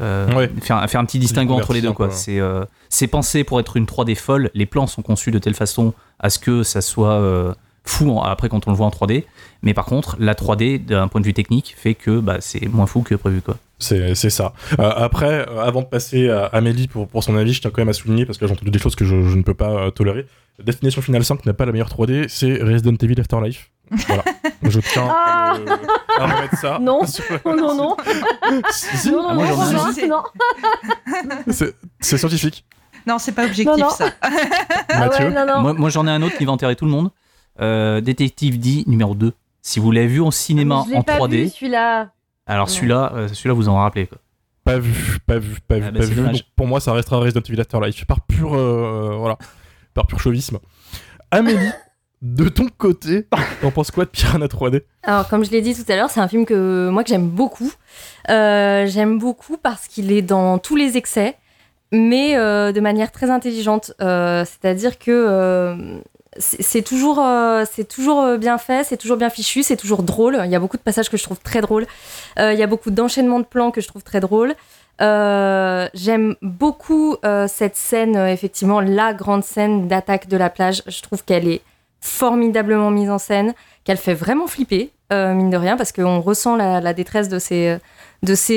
euh, Ouais. faire, faire un petit distinguo entre les deux quoi. C'est, c'est pensé pour être une 3D folle. Les plans sont conçus de telle façon à ce que ça soit fou en- après quand on le voit en 3D. Mais par contre, la 3D d'un point de vue technique fait que bah, c'est moins fou que prévu quoi. C'est c'est ça. Euh, après, euh, avant de passer à Amélie pour, pour son avis, je tiens quand même à souligner, parce que j'ai entendu des choses que je, je ne peux pas euh, tolérer. Destination Finale 5 n'a pas la meilleure 3D, c'est Resident Evil Afterlife. Voilà. je tiens à, euh, à remettre ça. Non. <laughs> la- Oh non, non. Si, Non, non, Ah, moi, non, non, un. non, non. c'est- scientifique. Non, c'est pas objectif Non, non. ça. <laughs> Ah Mathieu ouais, non, non. Moi, moi, j'en ai un autre qui va enterrer tout le monde. Euh, Détective D numéro 2. Si vous l'avez vu au cinéma en pas 3D, vu, celui-là. alors Non. celui-là, euh, celui-là vous en rappelez quoi. Pas vu, pas vu, pas vu, Ah bah, pas vu. Donc pour moi, ça restera Resident Evil Afterlife. Par pur, euh, voilà, par pur chauvisme. Amélie, de ton côté, <laughs> t'en penses quoi de Piranha 3D Alors, comme je l'ai dit tout à l'heure, c'est un film que moi que j'aime beaucoup. Euh, j'aime beaucoup parce qu'il est dans tous les excès, mais euh, de manière très intelligente. Euh, C'est-à-dire que euh, c'est c'est toujours, euh, c'est toujours euh, bien fait, c'est toujours bien fichu, c'est toujours drôle. Il y a beaucoup de passages que je trouve très drôles. Euh, il y a beaucoup d'enchaînements de plans que je trouve très drôles. Euh, J'aime beaucoup euh, cette scène, euh, effectivement, la grande scène d'attaque de la plage. Je trouve qu'elle est formidablement mise en scène, qu'elle fait vraiment flipper, euh, mine de rien, parce qu'on ressent la, détresse de ces,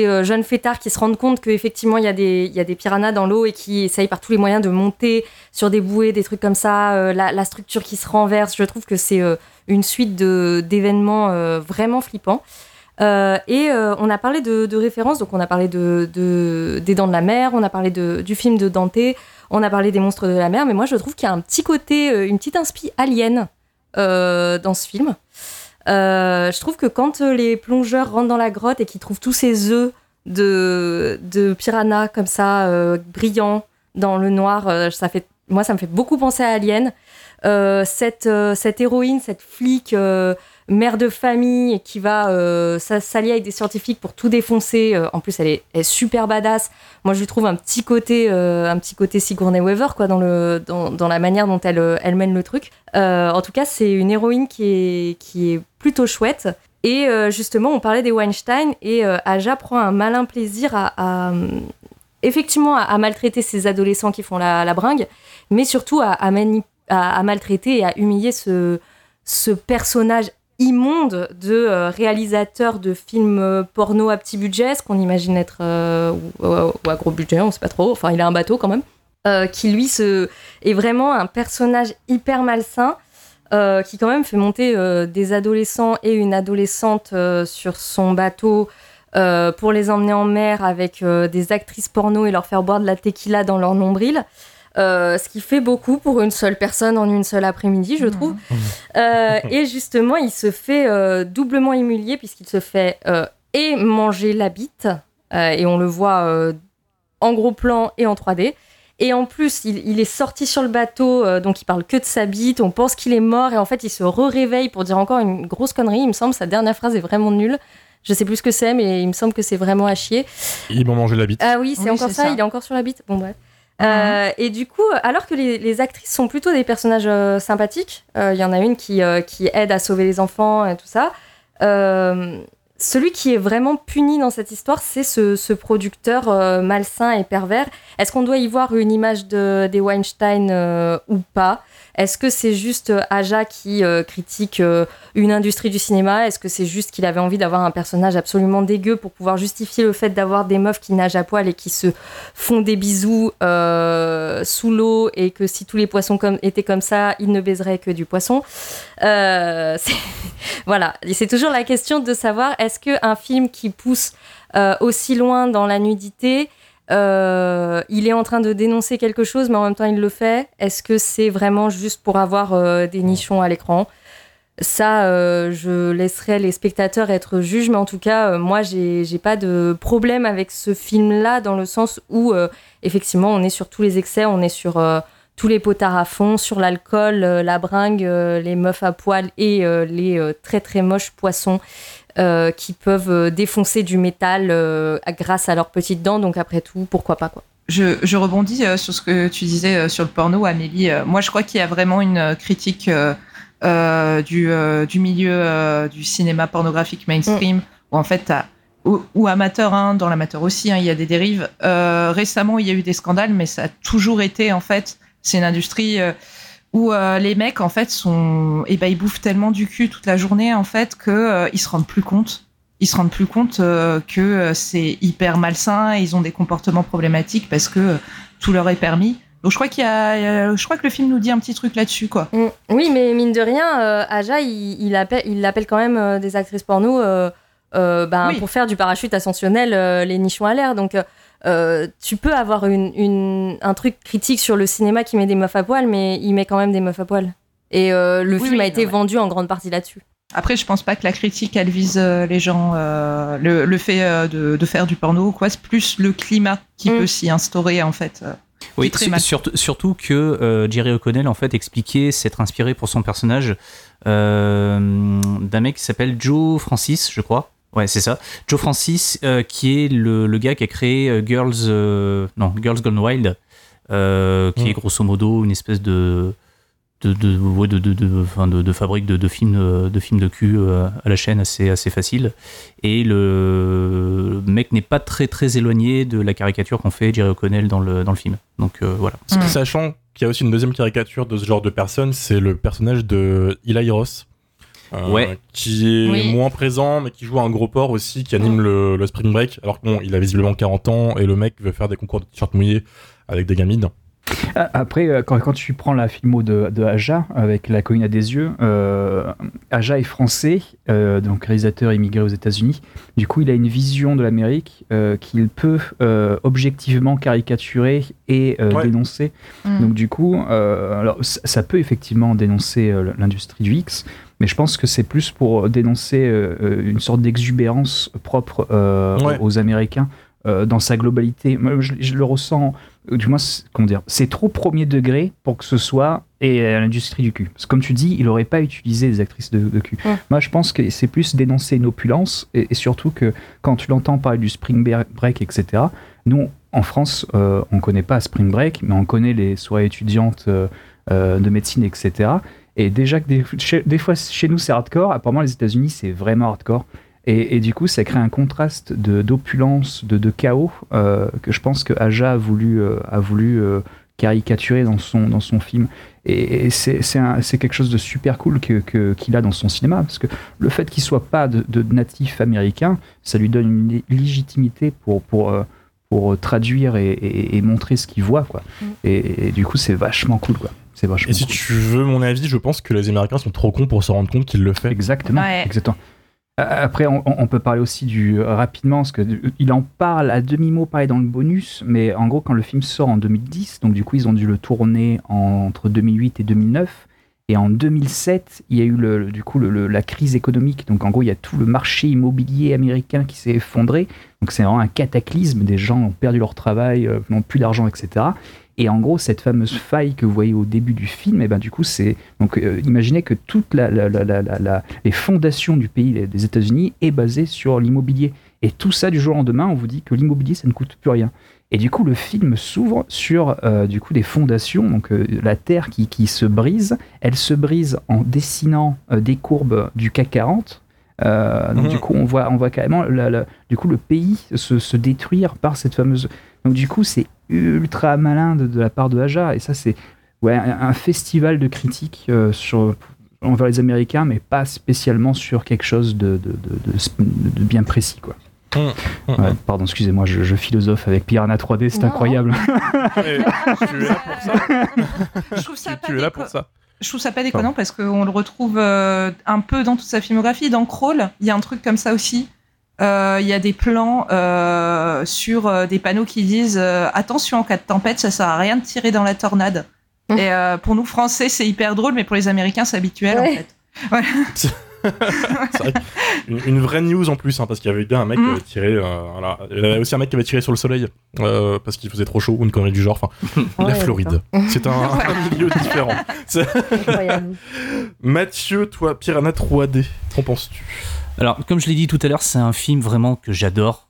euh, jeunes fêtards qui se rendent compte qu'effectivement, il y, a des- y a des piranhas dans l'eau et qui essayent par tous les moyens de monter sur des bouées, des trucs comme ça, euh, la, structure qui se renverse. Je trouve que c'est une suite d'événements vraiment flippants. Et on a parlé de, références, donc on a parlé de, de- des Dents de la Mer, on a parlé du film de Dante, on a parlé des monstres de la mer, mais moi je trouve qu'il y a un petit côté, euh, une petite inspi alien euh, dans ce film. Euh, je trouve que quand les plongeurs rentrent dans la grotte et qu'ils trouvent tous ces œufs de, de piranha comme ça, brillants dans le noir, ça fait, moi ça me fait beaucoup penser à Alien. Cette, cette héroïne, cette flic, mère de famille qui va euh, s'a- s'allier avec des scientifiques pour tout défoncer. euh, en plus, elle est, super badass. Moi, je lui trouve un petit côté, euh, un petit côté Sigourney Weaver quoi, dans, le, dans, la manière dont elle, elle mène le truc. En tout cas, c'est une héroïne qui est, qui est plutôt chouette. Et justement, on parlait des Weinstein et Aja prend un malin plaisir à, effectivement à, maltraiter ces adolescents qui font la, la bringue, mais surtout à- à maltraiter et à humilier ce, ce personnage immonde de euh, réalisateur de films euh, porno à petit budget, ce qu'on imagine être euh, ou, à gros budget, on sait pas trop. Enfin, il a un bateau quand même, qui lui se, est vraiment un personnage hyper malsain. qui quand même fait monter des adolescents et une adolescente sur son bateau pour les emmener en mer avec des actrices porno et leur faire boire de la tequila dans leur nombril. Euh, ce qui fait beaucoup pour une seule personne en une seule après-midi, je trouve. Euh, et justement, il se fait euh, doublement humilier puisqu'il se fait euh, et manger la bite, euh, et on le voit euh, en gros plan et en 3D. Et en plus, il, il est sorti sur le bateau, euh, donc il parle que de sa bite, on pense qu'il est mort, et en fait, il se re-réveille pour dire encore une grosse connerie. Il me semble, sa dernière phrase est vraiment nulle. Je sais plus ce que c'est, mais il me semble que c'est vraiment à chier. Ils m'ont mangé la bite. Ah oui, c'est Oui, encore ça. il est encore sur la bite. Bon, bref. Euh, et du coup, alors que les, actrices sont plutôt des personnages euh, sympathiques, euh, il y en a une qui, qui aide à sauver les enfants et tout ça. celui qui est vraiment puni dans cette histoire, c'est ce, ce producteur malsain et pervers. Est-ce qu'on doit y voir une image de, des Weinstein ou pas? Est-ce que c'est juste euh, Aja qui euh, critique euh, une industrie du cinéma? Est-ce que c'est juste qu'il avait envie d'avoir un personnage absolument dégueu pour pouvoir justifier le fait d'avoir des meufs qui nagent à poil et qui se font des bisous sous l'eau et que si tous les poissons étaient comme ça, ils ne baiseraient que du poisson? <laughs> Voilà, c'est toujours la question de savoir est-ce qu'un film qui pousse aussi loin dans la nudité, euh, il est en train de dénoncer quelque chose, mais en même temps il le fait. Est-ce que c'est vraiment juste pour avoir euh, des nichons à l'écran? Ça, euh, je laisserai les spectateurs être juges, mais en tout cas, moi, j'ai pas de problème avec ce film-là, dans le sens où, effectivement, on est sur tous les excès, on est sur tous les potards à fond, sur l'alcool, euh, la bringue, euh, les meufs à poil et euh, les très très moches poissons euh, qui peuvent euh, défoncer du métal euh, grâce à leurs petites dents. Donc, après tout, pourquoi pas, quoi. Je, je rebondis sur ce que tu disais sur le porno, Amélie. Moi, je crois qu'il y a vraiment une critique du, du milieu du cinéma pornographique mainstream, où en fait, ou, ou amateur, hein, dans l'amateur aussi, hein, il y a des dérives. Récemment, il y a eu des scandales, mais ça a toujours été, en fait, c'est une industrie où euh, les mecs, en fait, sont, eh ben, ils bouffent tellement du cul toute la journée, en fait, que euh, ils se rendent plus compte. Ils se rendent plus compte euh, que euh, c'est hyper malsain, et ils ont des comportements problématiques parce que tout leur est permis. Donc je crois qu'il y a, je crois que le film nous dit un petit truc là-dessus, quoi. Mm. Oui, mais mine de rien, Aja, il, il appelle, il appelle quand même des actrices porno ben, Oui. pour faire du parachute ascensionnel, les nichons à l'air. Donc, euh, tu peux avoir une, une- un truc critique sur le cinéma qui met des meufs à poil, mais il met quand même des meufs à poil. Et euh, le Oui, film oui, a été non, vendu en grande partie là-dessus. Après, je pense pas que la critique, elle vise euh, les gens, euh, le, le fait euh, de, de faire du porno ou quoi. C'est plus le climat qui Mm. peut s'y instaurer, en fait. euh. Oui, très su- mal. surtout, surtout que euh, Jerry O'Connell en fait expliquait s'être inspiré pour son personnage euh, d'un mec qui s'appelle Joe Francis, je crois. Ouais, c'est ça. Joe Francis, euh, qui est le, le gars qui a créé euh, Girls, euh, non, Girls Gone Wild, euh, qui Mm. est grosso modo une espèce de de, de, ouais, de, de, de, enfin, de, de fabrique de, de films euh, de films de cul euh, à la chaîne assez assez facile et le mec n'est pas très très éloigné de la caricature qu'ont fait Jerry O'Connell dans le dans le film donc euh, voilà Mm. Sachant qu'il y a aussi une deuxième caricature de ce genre de personne, c'est le personnage de Eli Ross. Euh, Ouais. Qui est Oui. moins présent, mais qui joue un gros porc aussi, qui anime le, le Spring Break. Alors que bon, il a visiblement 40 ans et le mec veut faire des concours de t-shirt mouillés avec des gamines. Ah, Après, euh, quand, quand tu prends la filmo de, de Aja avec La colline à des yeux, euh, Aja est français, euh, donc réalisateur immigré aux États-Unis. Du coup, il a une vision de l'Amérique euh, qu'il peut euh, objectivement caricaturer et euh, Ouais. dénoncer. Mm. Donc, du coup, euh, alors, ça, ça peut effectivement dénoncer euh, l'industrie du X, mais je pense que c'est plus pour dénoncer euh, euh, une sorte d'exubérance propre euh, Ouais. aux Américains euh, dans sa globalité. Moi, je, je le ressens, euh, du moins, c'est- comment dire, c'est trop premier degré pour que ce soit et euh, l'industrie du cul. Parce que comme tu dis, il n'aurait pas utilisé des actrices de, de cul. Ouais. Moi, je pense que c'est plus dénoncer une opulence et, et surtout que quand tu l'entends parler du spring break, etc., nous, en France, euh, on connaît pas spring break, mais on connaît les soirées étudiantes euh, euh, de médecine, etc. Et déjà que des, chez- des fois chez nous c'est hardcore, apparemment les États-Unis c'est vraiment hardcore. Et, et du coup, ça crée un contraste de- d'opulence, de, de chaos euh, que je pense que Aja a voulu, euh, a voulu euh, caricaturer dans son, dans son film. Et, et c'est quelque chose de super cool que- que- qu'il a dans son cinéma, parce que le fait qu'il soit pas de, de natif américain, ça lui donne une lé- légitimité pour, pour, pour traduire et, et- montrer ce qu'il voit. Quoi. Mm. Et, et du coup, c'est vachement cool. Quoi. C'est vachement Et si cool. tu veux mon avis, je pense que les Américains sont trop cons pour se rendre compte qu'il le fait. Exactement. Ouais. exactement. Après, on, on peut parler aussi du euh, rapidement, parce que il en parle à demi-mot, pareil dans le bonus, mais en gros, quand le film sort en 2010, donc du coup, ils ont dû le tourner en- entre 2008 et 2009. Et en 2007, il y a eu le, du coup le- le- la crise économique. Donc en gros, il y a tout le marché immobilier américain qui s'est effondré. Donc c'est vraiment un cataclysme. Des gens ont perdu leur travail, euh, n'ont plus d'argent, etc. Et en gros, cette fameuse faille que vous voyez au début du film, et ben du coup, c'est donc euh, imaginez que toutes la, les fondations du pays des États-Unis est basée sur l'immobilier. Et tout ça du jour au lendemain, on vous dit que l'immobilier ça ne coûte plus rien. Et du coup, le film s'ouvre sur euh, du coup des fondations, donc euh, la terre qui, qui se brise. Elle se brise en dessinant euh, des courbes du CAC 40. Euh, donc Mhm. du coup, on voit, on voit carrément la- la- du coup le pays se, se détruire par cette fameuse. Donc du coup, c'est ultra malin de, de la part de Aja. Et ça, c'est ouais, un, festival de critiques euh, sur envers les Américains, mais pas spécialement sur quelque chose de, de, de- de- de bien précis, quoi. Hum, hum, Ouais, pardon, excusez-moi, je, je philosophe avec Piranha 3D, c'est incroyable. <laughs> Et tu es là pour ça. Je trouve ça Tu- pas tu es là déco- pour ça. Je trouve ça pas déconnant parce qu'on le retrouve euh, un peu dans toute sa filmographie. Dans Crawl, il y a un truc comme ça aussi. Euh, Il y a des plans euh, sur euh, des panneaux qui disent euh, attention en cas de tempête, ça sert à rien de tirer dans la tornade. Mmh. Et euh, pour nous Français, c'est hyper drôle, mais pour les Américains, c'est habituel en fait. <laughs> Voilà. <laughs> Vrai une, une vraie news en plus, hein, parce qu'il y avait bien un mec qui avait tiré. euh, voilà. Il y avait aussi un mec qui avait tiré sur le soleil euh, parce qu'il faisait trop chaud ou une connerie du genre. Enfin, <laughs> la Floride. C'est un, un milieu différent. Mathieu, toi, Piranha 3D, qu'en penses-tu? Alors, comme je l'ai dit tout à l'heure, c'est un film vraiment que j'adore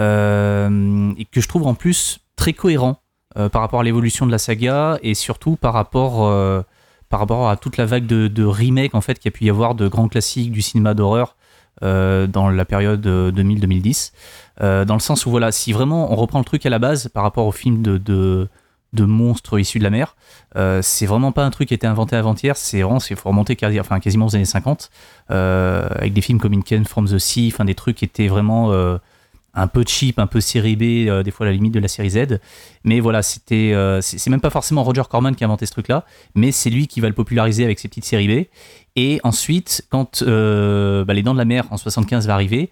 euh, et que je trouve en plus très cohérent euh, par rapport à l'évolution de la saga et surtout par rapport, euh, à toute la vague de, remakes en fait qu'il y a pu y avoir de grands classiques du cinéma d'horreur dans la période euh, 2000-2010. Euh, dans le sens où voilà, si vraiment on reprend le truc à la base par rapport au film de, de monstres issus de la mer, euh, c'est vraiment pas un truc qui a été inventé avant-hier, c'est vraiment, il faut remonter quasiment aux années 50 euh, avec des films comme Inken from the Sea, enfin des trucs qui étaient vraiment euh, un peu cheap, un peu série B, des fois à la limite de la série Z. Mais voilà, c'était, c'est c'est même pas forcément Roger Corman qui a inventé ce truc-là, mais c'est lui qui va le populariser avec ses petites séries B. Et ensuite, quand bah, Les Dents de la Mer en 75 va arriver,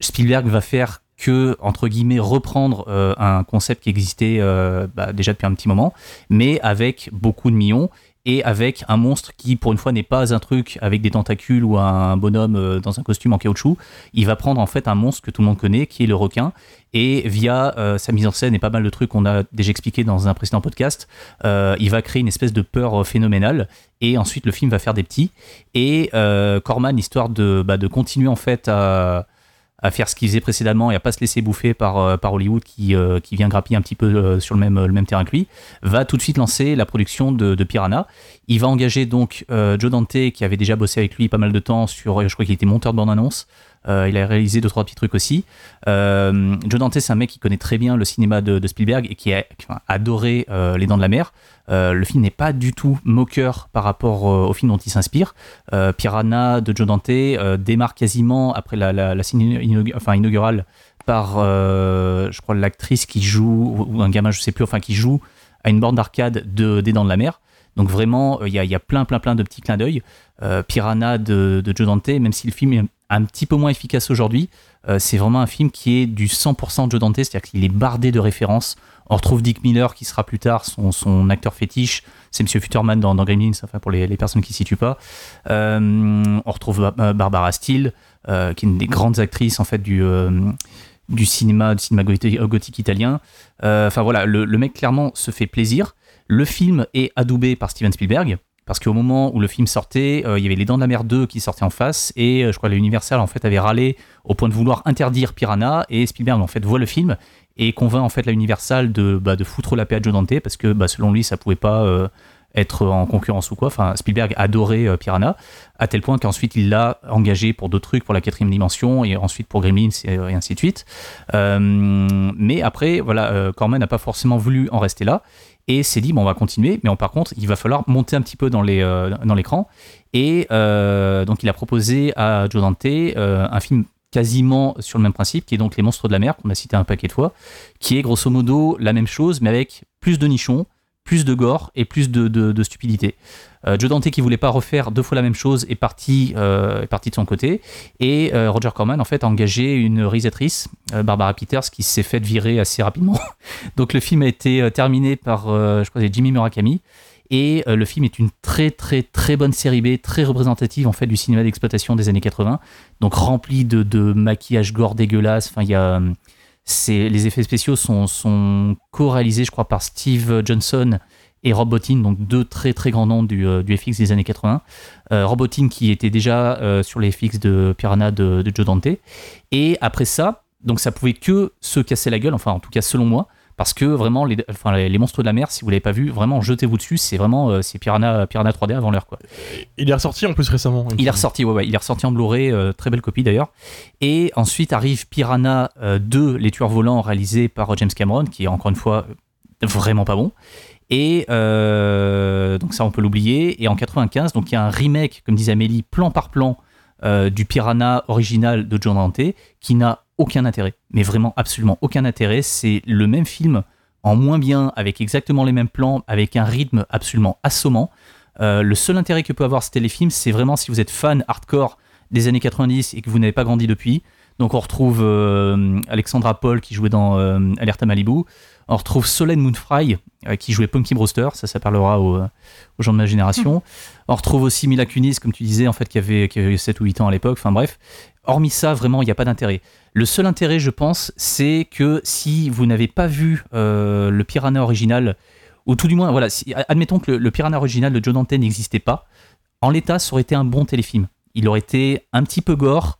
Spielberg va faire que, entre guillemets, reprendre euh, un concept qui existait euh, bah, déjà depuis un petit moment, mais avec beaucoup de millions et avec un monstre qui, pour une fois, n'est pas un truc avec des tentacules ou un bonhomme euh, dans un costume en caoutchouc. Il va prendre en fait un monstre que tout le monde connaît, qui est le requin, et via sa mise en scène et pas mal de trucs qu'on a déjà expliqué dans un précédent podcast, il va créer une espèce de peur phénoménale. Et ensuite, le film va faire des petits. Et Corman, histoire de, bah, de continuer en fait à à faire ce qu'il faisait précédemment et à pas se laisser bouffer par, euh, Hollywood qui, euh, qui vient grappiller un petit peu euh, sur le même, terrain que lui, va tout de suite lancer la production de, Piranha. Il va engager donc Joe Dante qui avait déjà bossé avec lui pas mal de temps sur, je crois qu'il était monteur de bande-annonce. Euh, il a réalisé deux trois petits trucs aussi. Euh, Joe Dante, c'est un mec qui connaît très bien le cinéma de, Spielberg et qui a adoré euh, Les Dents de la Mer. Le film n'est pas du tout moqueur par rapport au film dont il s'inspire. Piranha de Joe Dante démarre quasiment après la, la, la scène inaugurale par, je crois, l'actrice qui joue, ou un gamin, je sais plus, enfin qui joue à une borne d'arcade de, des Dents de la Mer. Donc vraiment, il y, a- y a plein, plein, plein de petits clins d'œil. Euh, Piranha de, Joe Dante, même si le film est un petit peu moins efficace aujourd'hui, euh, c'est vraiment un film qui est du 100% de Joe Dante, c'est-à-dire qu'il est bardé de références. On retrouve Dick Miller, qui sera plus tard son, acteur fétiche, c'est Monsieur Futterman dans, dans Gremlins, enfin pour les, personnes qui ne s'y situent pas. Euh, on retrouve Ba- Barbara Steele, qui est une des grandes actrices en fait du, cinéma, du cinéma gothique, italien. Enfin voilà, le, le mec clairement se fait plaisir. Le film est adoubé par Steven Spielberg. Parce qu'au moment où le film sortait, euh, il y avait Les Dents de la Mer 2 qui sortait en face, et euh, je crois que l'Universal en fait avait râlé au point de vouloir interdire Piranha, et Spielberg en fait voit le film et convainc en fait la Universal de, bah, de foutre la paix à Joe Dante parce que bah, selon lui ça pouvait pas euh, être en concurrence ou quoi. Enfin, Spielberg adorait Piranha à tel point qu'ensuite il l'a engagé pour d'autres trucs, pour la quatrième dimension et ensuite pour Gremlins et, ainsi de suite. Mais après, voilà, Corman n'a pas forcément voulu en rester là et s'est dit bon on va continuer mais par contre il va falloir monter un petit peu dans euh, l'écran et euh, donc il a proposé à Joe Dante euh, un film quasiment sur le même principe qui est donc les monstres de la mer qu'on a cité un paquet de fois qui est grosso modo la même chose mais avec plus de nichons plus de gore et plus de, de- de stupidité. Euh, Joe Dante qui voulait pas refaire deux fois la même chose est parti, euh, est parti de son côté et euh, Roger Corman en fait a engagé une réalisatrice Barbara Peters qui s'est faite virer assez rapidement. <laughs> Donc le film a été terminé par je crois Jimmy Murakami et le film est une très très très bonne série B, très représentative en fait du cinéma d'exploitation des années 80. Donc rempli de, de maquillage gore dégueulasse. Enfin y a les effets spéciaux sont, sont co-réalisés je crois par Steve Johnson et Rob Bottin, donc deux très très grands noms du, euh, du FX des années 80. Euh, Rob Bottin qui était déjà euh, sur les FX de Piranha de, de Joe Dante. Et après ça, donc ça pouvait que se casser la gueule, enfin en tout cas selon moi, parce que vraiment les, enfin, les, les monstres de la mer, si vous l'avez pas vu, vraiment jetez-vous dessus, c'est vraiment euh, c'est Piranha, Piranha 3D avant l'heure quoi. Il est ressorti en plus récemment. Il est ressorti, ouais, ouais, il est ressorti en Blu-ray, très belle copie d'ailleurs. Et ensuite arrive Piranha euh, 2, Les Tueurs Volants, réalisé par James Cameron, qui est encore une fois vraiment pas bon. Et euh, donc ça, on peut l'oublier. Et en 95, donc il y a un remake, comme disait Amélie, plan par plan euh, du Piranha original de John Dante, qui n'a aucun intérêt. Mais vraiment, absolument aucun intérêt. C'est le même film en moins bien, avec exactement les mêmes plans, avec un rythme absolument assommant. Euh, le seul intérêt que peut avoir ce téléfilm, c'est vraiment si vous êtes fan hardcore des années 90 et que vous n'avez pas grandi depuis. Donc on retrouve Alexandra Paul qui jouait dans Alerte à Malibu. On retrouve Solène Moonfry, euh, qui jouait Punky Brewster, ça, ça parlera aux, aux gens de ma génération. On retrouve aussi Mila Kunis, comme tu disais, en fait, qui avait, qui avait 7 ou 8 ans à l'époque, enfin bref. Hormis ça, vraiment, il n'y a pas d'intérêt. Le seul intérêt, je pense, c'est que si vous n'avez pas vu euh, le Piranha original, ou tout du moins, voilà, si- admettons que le, le Piranha original de Joe Dante n'existait pas, en l'état, ça aurait été un bon téléfilm. Il aurait été un petit peu gore,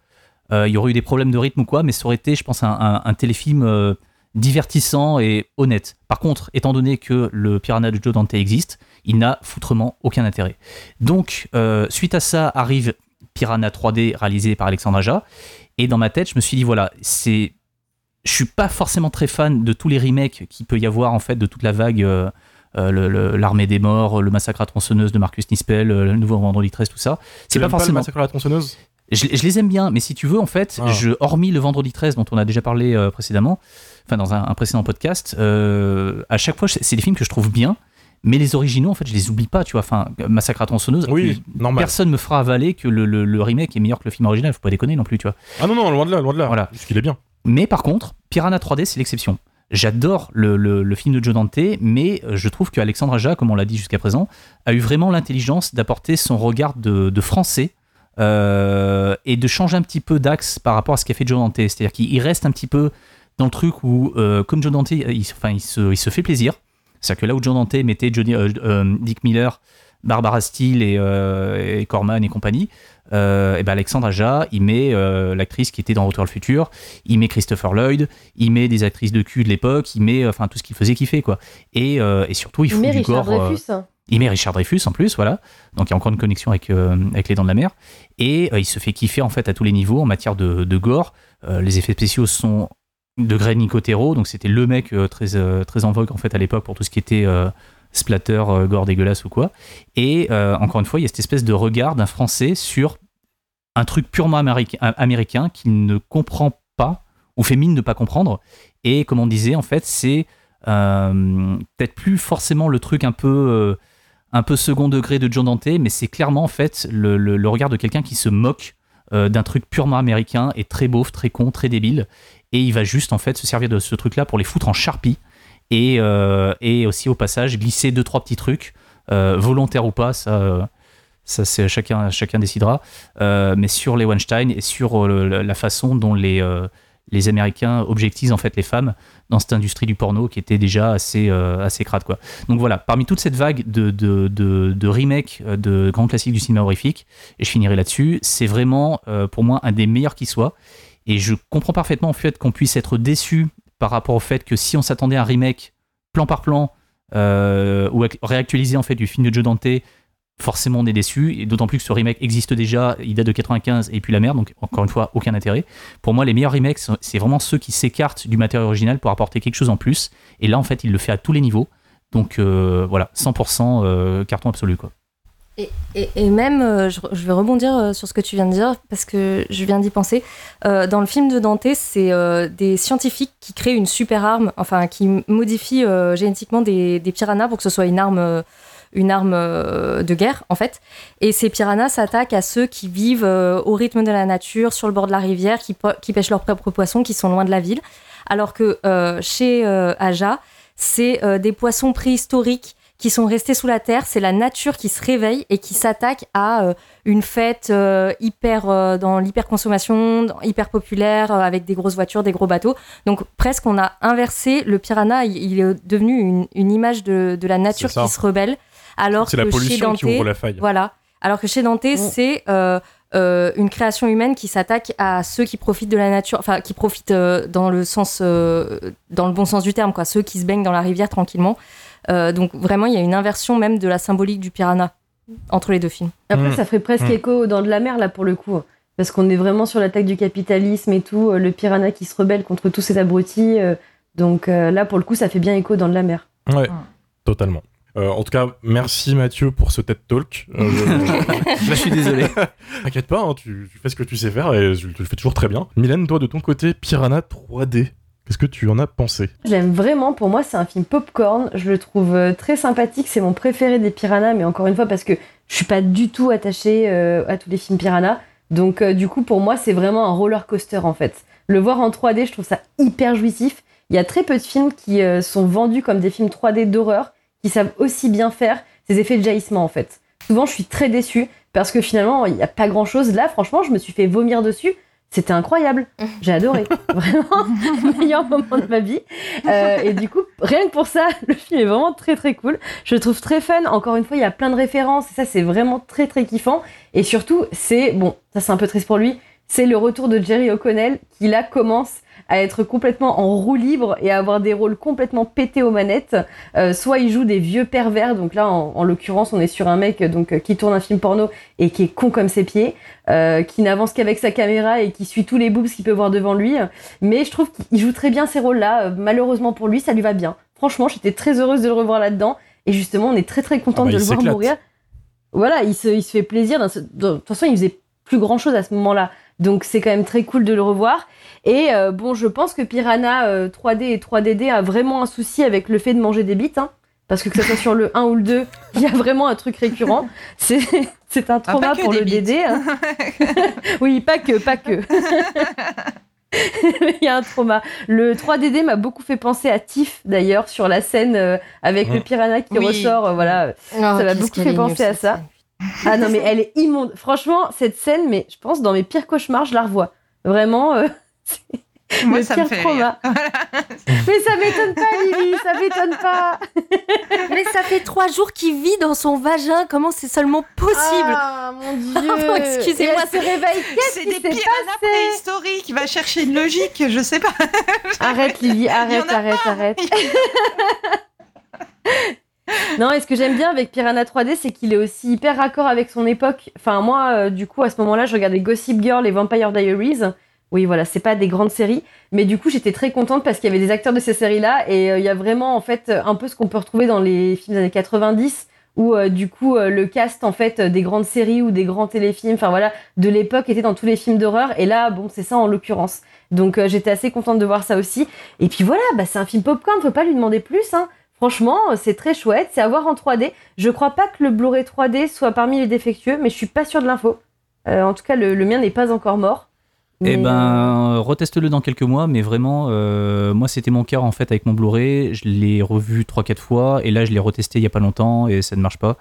euh, il y aurait eu des problèmes de rythme ou quoi, mais ça aurait été, je pense, un, un- un téléfilm euh, divertissant et honnête. Par contre, étant donné que le Piranha de Joe Dante existe, il n'a foutrement aucun intérêt. Donc, euh, suite à ça, arrive Piranha 3D réalisé par Alexandre Aja. Et dans ma tête, je me suis dit, voilà, c'est. Je suis pas forcément très fan de tous les remakes qu'il peut y avoir, en fait, de toute la vague. euh, euh, L'armée des morts, le massacre à tronçonneuse de Marcus Nispel, le nouveau Vendredi 13, tout ça. C'est pas aimes le forcément. massacre à la tronçonneuse? Je, je les aime bien, mais si tu veux, en fait, Ah. je, hormis le vendredi 13 dont on a déjà parlé précédemment, enfin dans un, un précédent podcast, euh, à chaque fois, c'est des films que je trouve bien, mais les originaux, en fait, je les oublie pas, tu vois. Enfin, Massacre à tronçonneuse, Oui, normal. personne me fera avaler que le, le- le remake est meilleur que le film original, faut pas déconner non plus, tu vois. Ah non, non, loin de là, loin de là. Voilà. Parce qu'il est bien. Mais par contre, Piranha 3D, c'est l'exception. J'adore le, le- le film de Joe Dante, mais euh, je trouve qu'Alexandre Aja, comme on l'a dit jusqu'à présent, a eu vraiment l'intelligence d'apporter son regard de, de français euh, et de changer un petit peu d'axe par rapport à ce qu'a fait Joe Dante. C'est-à-dire qu'il reste un petit peu dans le truc où, euh, comme Joe Dante, il, enfin, il, se, il se fait plaisir. C'est-à-dire que là où Joe Dante mettait Johnny, euh, euh, Dick Miller, Barbara Steele et, euh, et Corman et compagnie, euh, et ben Alexandre Aja, il met euh, l'actrice qui était dans Retour vers le futur, il met Christopher Lloyd, il met des actrices de cul de l'époque, il met euh, enfin tout ce qu'il faisait kiffer quoi. Et, euh, et surtout il Il fout met du Richard gore. euh, Dreyfus. hein. il met Richard Dreyfus en plus, voilà. Donc il y a encore une connexion avec, euh, avec les dents de la mer. Et euh, il se fait kiffer en fait à tous les niveaux en matière de, de gore. Euh, les effets spéciaux sont de Greg Nicotero, donc c'était le mec euh, très, euh, très en vogue en fait à l'époque pour tout ce qui était euh, splatter, gore dégueulasse ou quoi. Et encore une fois, il y a cette espèce de regard d'un Français sur un truc purement américain, qu'il ne comprend pas ou fait mine de pas comprendre. Et comme on disait, en fait, c'est peut-être plus forcément le truc un peu, un peu second degré de John Dante, mais c'est clairement en fait le, regard de quelqu'un qui se moque d'un truc purement américain et très beauf, très con, très débile. Et il va juste en fait se servir de ce truc-là pour les foutre en charpie et, euh, et aussi au passage glisser deux trois petits trucs, euh, volontaires ou pas, ça. ça, c'est chacun, chacun décidera. Euh, mais sur les Weinstein et sur la façon dont les, les Américains objectisent en fait les femmes dans cette industrie du porno qui était déjà assez, euh, assez crade. Quoi. Donc voilà, parmi toute cette vague de, de, de, de remakes de grands classiques du cinéma horrifique, et je finirai là-dessus, c'est vraiment pour moi un des meilleurs qui soit. Et je comprends parfaitement en fait qu'on puisse être déçu par rapport au fait que si on s'attendait à un remake plan par plan euh, ou ac- réactualisé en fait du film de Joe Dante, forcément on est déçu, et d'autant plus que ce remake existe déjà, il date de 95 et puis la merde, donc encore une fois, aucun intérêt. Pour moi, les meilleurs remakes, c'est vraiment ceux qui s'écartent du matériau original pour apporter quelque chose en plus, et là en fait, il le fait à tous les niveaux. Donc euh, voilà, 100% euh, carton absolu quoi. Et, même, euh, je, vais rebondir euh, sur ce que tu viens de dire, parce que je viens d'y penser. Euh, dans le film de Dante, c'est des scientifiques qui créent une super arme, enfin, qui modifient génétiquement des, piranhas pour que ce soit une arme, une arme de guerre, en fait. Et ces piranhas s'attaquent à ceux qui vivent au rythme de la nature, sur le bord de la rivière, qui, pêchent leurs propres poissons, qui sont loin de la ville. Alors que chez euh, Aja, c'est des poissons préhistoriques qui sont restés sous la terre. C'est la nature qui se réveille et qui s'attaque à euh, une fête euh, hyper euh, dans l'hyperconsommation, hyper populaire, euh, avec des grosses voitures, des gros bateaux. Donc presque on a inversé. Le piranha, il, il est devenu une, une image de, de la nature qui se rebelle. Alors C'est que la chez pollution Dante, qui ouvre la faille. voilà. Alors que chez Dante, c'est euh, euh, une création humaine qui s'attaque à ceux qui profitent de la nature, enfin qui profitent euh, dans le sens, euh, dans le bon sens du terme, quoi. Ceux qui se baignent dans la rivière tranquillement. Euh, donc vraiment, il y a une inversion même de la symbolique du piranha entre les deux films. Après, Mm. ça ferait presque Mm. écho dans de la mer, là, pour le coup. Parce qu'on est vraiment sur l'attaque du capitalisme et tout, euh, le piranha qui se rebelle contre tous ces abrutis. euh, donc euh, là, pour le coup, ça fait bien écho dans de la mer. Ouais, totalement. Euh, en tout cas, merci Mathieu pour ce TED Talk. Euh, <laughs> je suis désolé. <laughs> T'inquiète pas, hein, tu, tu fais ce que tu sais faire et tu, tu le fais toujours très bien. Mylène, toi de ton côté, Piranha 3D, qu'est-ce que tu en as pensé? J'aime vraiment, pour moi, c'est un film popcorn. Je le trouve euh, très sympathique. C'est mon préféré des piranhas, mais encore une fois, parce que je suis pas du tout attachée euh, à tous les films piranhas. Donc, euh, du coup, pour moi, c'est vraiment un roller coaster en fait. Le voir en 3D, je trouve ça hyper jouissif. Il y a très peu de films qui sont vendus comme des films 3D d'horreur, qui savent aussi bien faire ces effets de jaillissement en fait. Souvent, je suis très déçue parce que finalement, il n'y a pas grand chose. Là, franchement, je me suis fait vomir dessus. C'était incroyable. <laughs> J'ai adoré. Vraiment, le <laughs> meilleur moment de ma vie. Euh, et du coup, rien que pour ça, le film est vraiment très très cool. Je le trouve très fun. Encore une fois, il y a plein de références. Et ça, c'est vraiment très très kiffant. Et surtout, c'est, bon, ça c'est un peu triste pour lui, c'est le retour de Jerry O'Connell qui là commence à être complètement en roue libre et à avoir des rôles complètement pétés aux manettes. Euh, soit il joue des vieux pervers, donc là en, en l'occurrence on est sur un mec donc euh, qui tourne un film porno et qui est con comme ses pieds, euh, qui n'avance qu'avec sa caméra et qui suit tous les boobs qu'il peut voir devant lui. Mais je trouve qu'il joue très bien ces rôles-là. Malheureusement pour lui, ça lui va bien. Franchement, j'étais très heureuse de le revoir là-dedans. Et justement, on est très très contente Ah bah, de le voir mourir. Voilà, il se, il se fait plaisir. De toute façon, il faisait plus grand chose à ce moment-là. Donc c'est quand même très cool de le revoir. Et euh, bon, je pense que Piranha euh, 3D et 3DD a vraiment un souci avec le fait de manger des bites. hein. parce que que ce soit sur le 1 ou le 2, il y a vraiment un truc récurrent. C'est <laughs> c'est un trauma Ah, que pour le bites. DD. hein. <laughs> oui, pas que, pas que. <laughs> Il y a un trauma. Le 3DD m'a beaucoup fait penser à Tiff d'ailleurs sur la scène euh, avec le Mm. piranha qui Oui. ressort. euh, voilà, Oh, ça m'a beaucoup fait penser à ça. Ah non, mais elle est immonde. Franchement, cette scène, mais je pense dans mes pires cauchemars, je la revois. Vraiment, euh, <laughs> Moi, le ça me pire fait trauma. <laughs> mais ça m'étonne pas, Lily, ça m'étonne pas. <laughs> Mais ça fait trois jours qu'il vit dans son vagin. Comment c'est seulement possible Ah mon dieu. Pardon, excusez-moi, elle se réveille. Qu'est-ce C'est qui des s'est passé préhistoriques. Va chercher une logique, je sais pas. Arrête, Lily, arrête, arrête, pas. arrête. Non, et ce que j'aime bien avec Piranha 3D, c'est qu'il est aussi hyper raccord avec son époque. Enfin, moi, euh, du coup, à ce moment-là, je regardais Gossip Girl et Vampire Diaries. Oui, voilà, c'est pas des grandes séries, mais du coup, j'étais très contente parce qu'il y avait des acteurs de ces séries-là et euh, il y a vraiment, en fait, un peu ce qu'on peut retrouver dans les films des années 90 où, euh, du coup, euh, le cast, en fait, des grandes séries ou des grands téléfilms, enfin voilà, de l'époque était dans tous les films d'horreur et là, bon, c'est ça en l'occurrence. Donc, euh, j'étais assez contente de voir ça aussi. Et puis voilà, bah, c'est un film popcorn, faut pas lui demander plus, hein. Franchement, c'est très chouette, c'est à voir en 3D. Je crois pas que le Blu-ray 3D soit parmi les défectueux, mais je suis pas sûre de l'info. Euh, en tout cas, le, le mien n'est pas encore mort. Eh ben, reteste-le dans quelques mois, mais vraiment, euh, moi c'était mon cas en fait avec mon Blu-ray. Je l'ai revu 3-4 fois et là je l'ai retesté il y a pas longtemps et ça ne marche pas.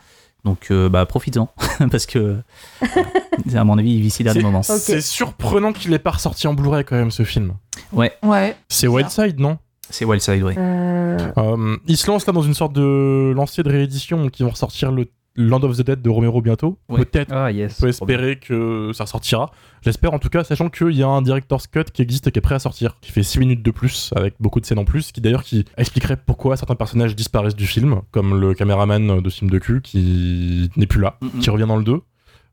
Donc euh, bah profites-en <laughs> parce que <laughs> à mon avis il vit ici dernier moment. C'est surprenant qu'il ait pas ressorti en Blu-ray quand même ce film. Ouais. C'est Wildside, non? C'est Wildside, oui. euh, Euh, Ils se lancent là dans une sorte de lancée de réédition, ils vont ressortir le Land of the Dead de Romero bientôt. Ouais. Peut-être. Ah, yes. On peut espérer que ça ressortira. J'espère en tout cas, sachant qu'il y a un director's cut qui existe et qui est prêt à sortir, qui fait 6 minutes de plus, avec beaucoup de scènes en plus, qui d'ailleurs qui expliquerait pourquoi certains personnages disparaissent du film, comme le caméraman de film de cul qui n'est plus là, qui revient dans le 2,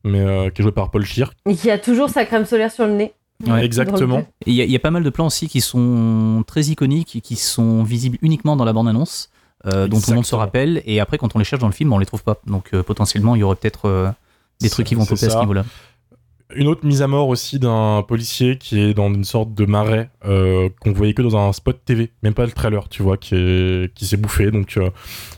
mais euh, qui est joué par Paul Scheer. Et qui a toujours sa crème solaire sur le nez. Ouais. Exactement. Il y, a- il y a pas mal de plans aussi qui sont très iconiques et qui sont visibles uniquement dans la bande-annonce, euh, dont tout le monde se rappelle. Et après, quand on les cherche dans le film, on les trouve pas. Donc euh, potentiellement, il y aurait peut-être euh, des trucs qui vont popper à ce niveau-là. Une autre mise à mort aussi d'un policier qui est dans une sorte de marais euh, qu'on voyait que dans un spot TV, même pas le trailer, tu vois, qui est- qui s'est bouffé. Donc euh,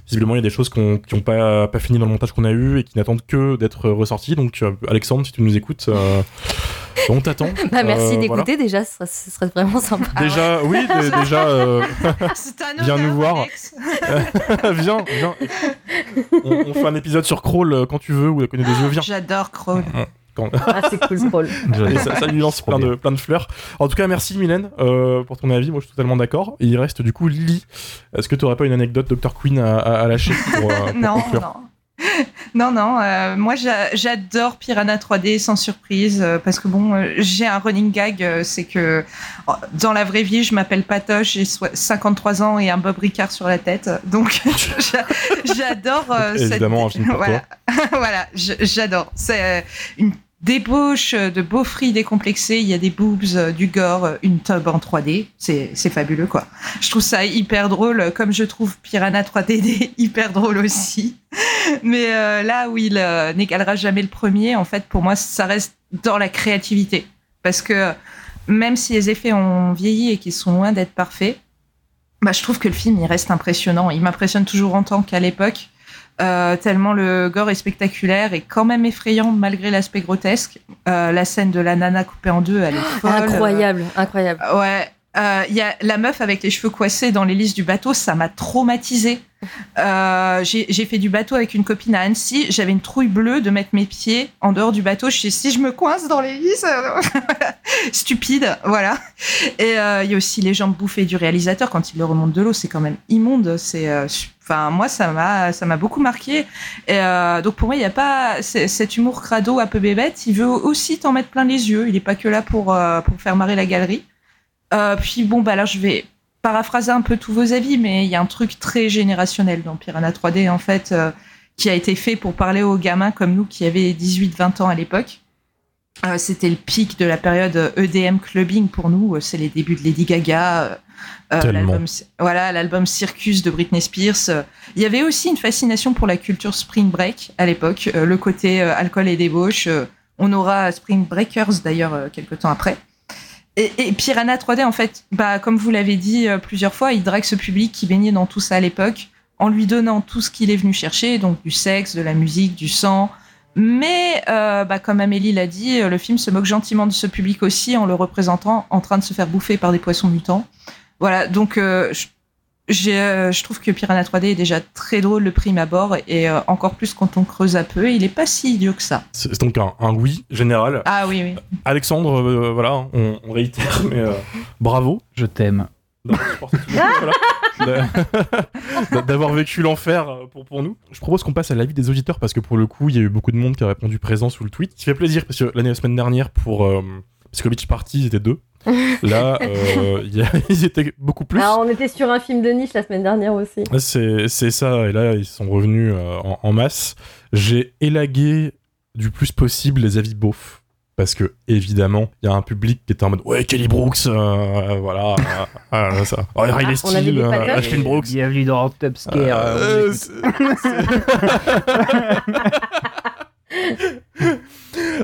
visiblement il y a des choses qu'on- qui n'ont pas, pas fini dans le montage qu'on a eu et qui n'attendent que d'être ressorties. Donc euh, Alexandre, si tu nous écoutes, euh, on t'attend. <laughs> Bah, merci Euh, d'écouter déjà, ce serait, ce serait vraiment sympa. <laughs> Déjà, oui, dé- déjà, euh, <laughs> Viens nous voir. Viens, viens. On, on fait un épisode sur Crawl euh, quand tu veux ou la connaît des yeux, viens. J'adore Crawl. Quand- Ah, c'est cool. Et ça, ça lui lance plein de, bien. plein de fleurs. En tout cas, merci Mylène euh, pour ton avis. Moi, je suis totalement d'accord. Et il reste du coup Lily. Est-ce que tu n'aurais pas une anecdote Dr. Queen à, à- à lâcher pour, euh, pour non, conclure non. <laughs> Non, non, euh, moi j'a- j'adore Piranha 3D sans surprise euh, parce que bon, euh, j'ai un running gag, c'est que oh, dans la vraie vie, je m'appelle Patoche, j'ai soi- 53 ans et un Bob Ricard sur la tête, donc <laughs> j'a- j'adore euh, cette- Évidemment, un film pour voilà, <laughs> voilà, j'adore. C'est une débauche de beaux fris décomplexés, il y a des boobs, euh, du gore, euh, une tub en 3D, c'est fabuleux quoi. Je trouve ça hyper drôle, comme je trouve Piranha 3D <laughs> hyper drôle aussi. Mais euh, là où il euh, n'égalera jamais le premier, en fait, pour moi, ça reste dans la créativité. Parce que même si les effets ont vieilli et qu'ils sont loin d'être parfaits, bah, je trouve que le film, il reste impressionnant. Il m'impressionne toujours autant qu'à l'époque. Euh, tellement le gore est spectaculaire et quand même effrayant malgré l'aspect grotesque. Euh, la scène de la nana coupée en deux, elle est folle. Incroyable, incroyable. Euh, Euh, Il y a la meuf avec les cheveux coincés dans l'hélice du bateau, ça m'a traumatisé. Euh, J'ai fait du bateau avec une copine à Annecy. J'avais une trouille bleue de mettre mes pieds en dehors du bateau. Je sais si je me coince dans l'hélice, euh, <laughs> stupide, voilà. Et euh, il y a aussi les jambes bouffées du réalisateur quand il le remonte de l'eau. C'est quand même immonde. C'est, euh, enfin moi ça m'a ça m'a beaucoup marqué. Et euh, donc pour moi il n'y a pas cet humour crado un peu bébête. Il veut aussi t'en mettre plein les yeux. Il est pas que là pour euh, pour faire marrer la galerie. Euh, puis bon, bah là, je vais paraphraser un peu tous vos avis, mais il y a un truc très générationnel dans Piranha 3D, en fait, euh, qui a été fait pour parler aux gamins comme nous qui avaient 18-20 ans à l'époque. Euh, C'était le pic de la période EDM clubbing pour nous. C'est les débuts de Lady Gaga. l'album- voilà, l'album Circus de Britney Spears. Il y avait aussi une fascination pour la culture Spring Break à l'époque, le côté alcool et débauche. on aura Spring Breakers d'ailleurs quelques temps après. Et, et Piranha 3D, en fait, bah, comme vous l'avez dit euh, plusieurs fois, il drague ce public qui baignait dans tout ça à l'époque, en lui donnant tout ce qu'il est venu chercher, donc du sexe, de la musique, du sang. Mais, euh, bah, comme Amélie l'a dit, euh, le film se moque gentiment de ce public aussi en le représentant en train de se faire bouffer par des poissons mutants. Voilà, donc euh, je- euh, je trouve que Piranha 3D est déjà très drôle le prime abord, et euh, encore plus quand on creuse un peu, il est pas si idiot que ça. C'est donc un, un oui général. Ah oui, oui. Alexandre, euh, voilà, on, on réitère, mais euh, bravo. Je t'aime. Que <laughs> voilà. <laughs> D'avoir vécu l'enfer pour, pour nous. Je propose qu'on passe à l'avis des auditeurs parce que pour le coup, il y a eu beaucoup de monde qui a répondu présent sous le tweet. Ce qui fait plaisir parce que l'année la semaine dernière, pour euh, Psycho Party, ils étaient deux. <laughs> Là, euh, <laughs> ils étaient beaucoup plus. Alors, on était sur un film de niche la semaine dernière aussi. C'est c'est ça, et là ils sont revenus euh, en, en masse. J'ai élagué du plus possible les avis beaufs. Parce que, évidemment, il y a un public qui était en mode Ouais, Kelly Brooks, euh, voilà, euh, <laughs> ça. Oh, Riley avait Steele. Ashley Brooks. Bienvenue dans Top Scare. Euh, euh,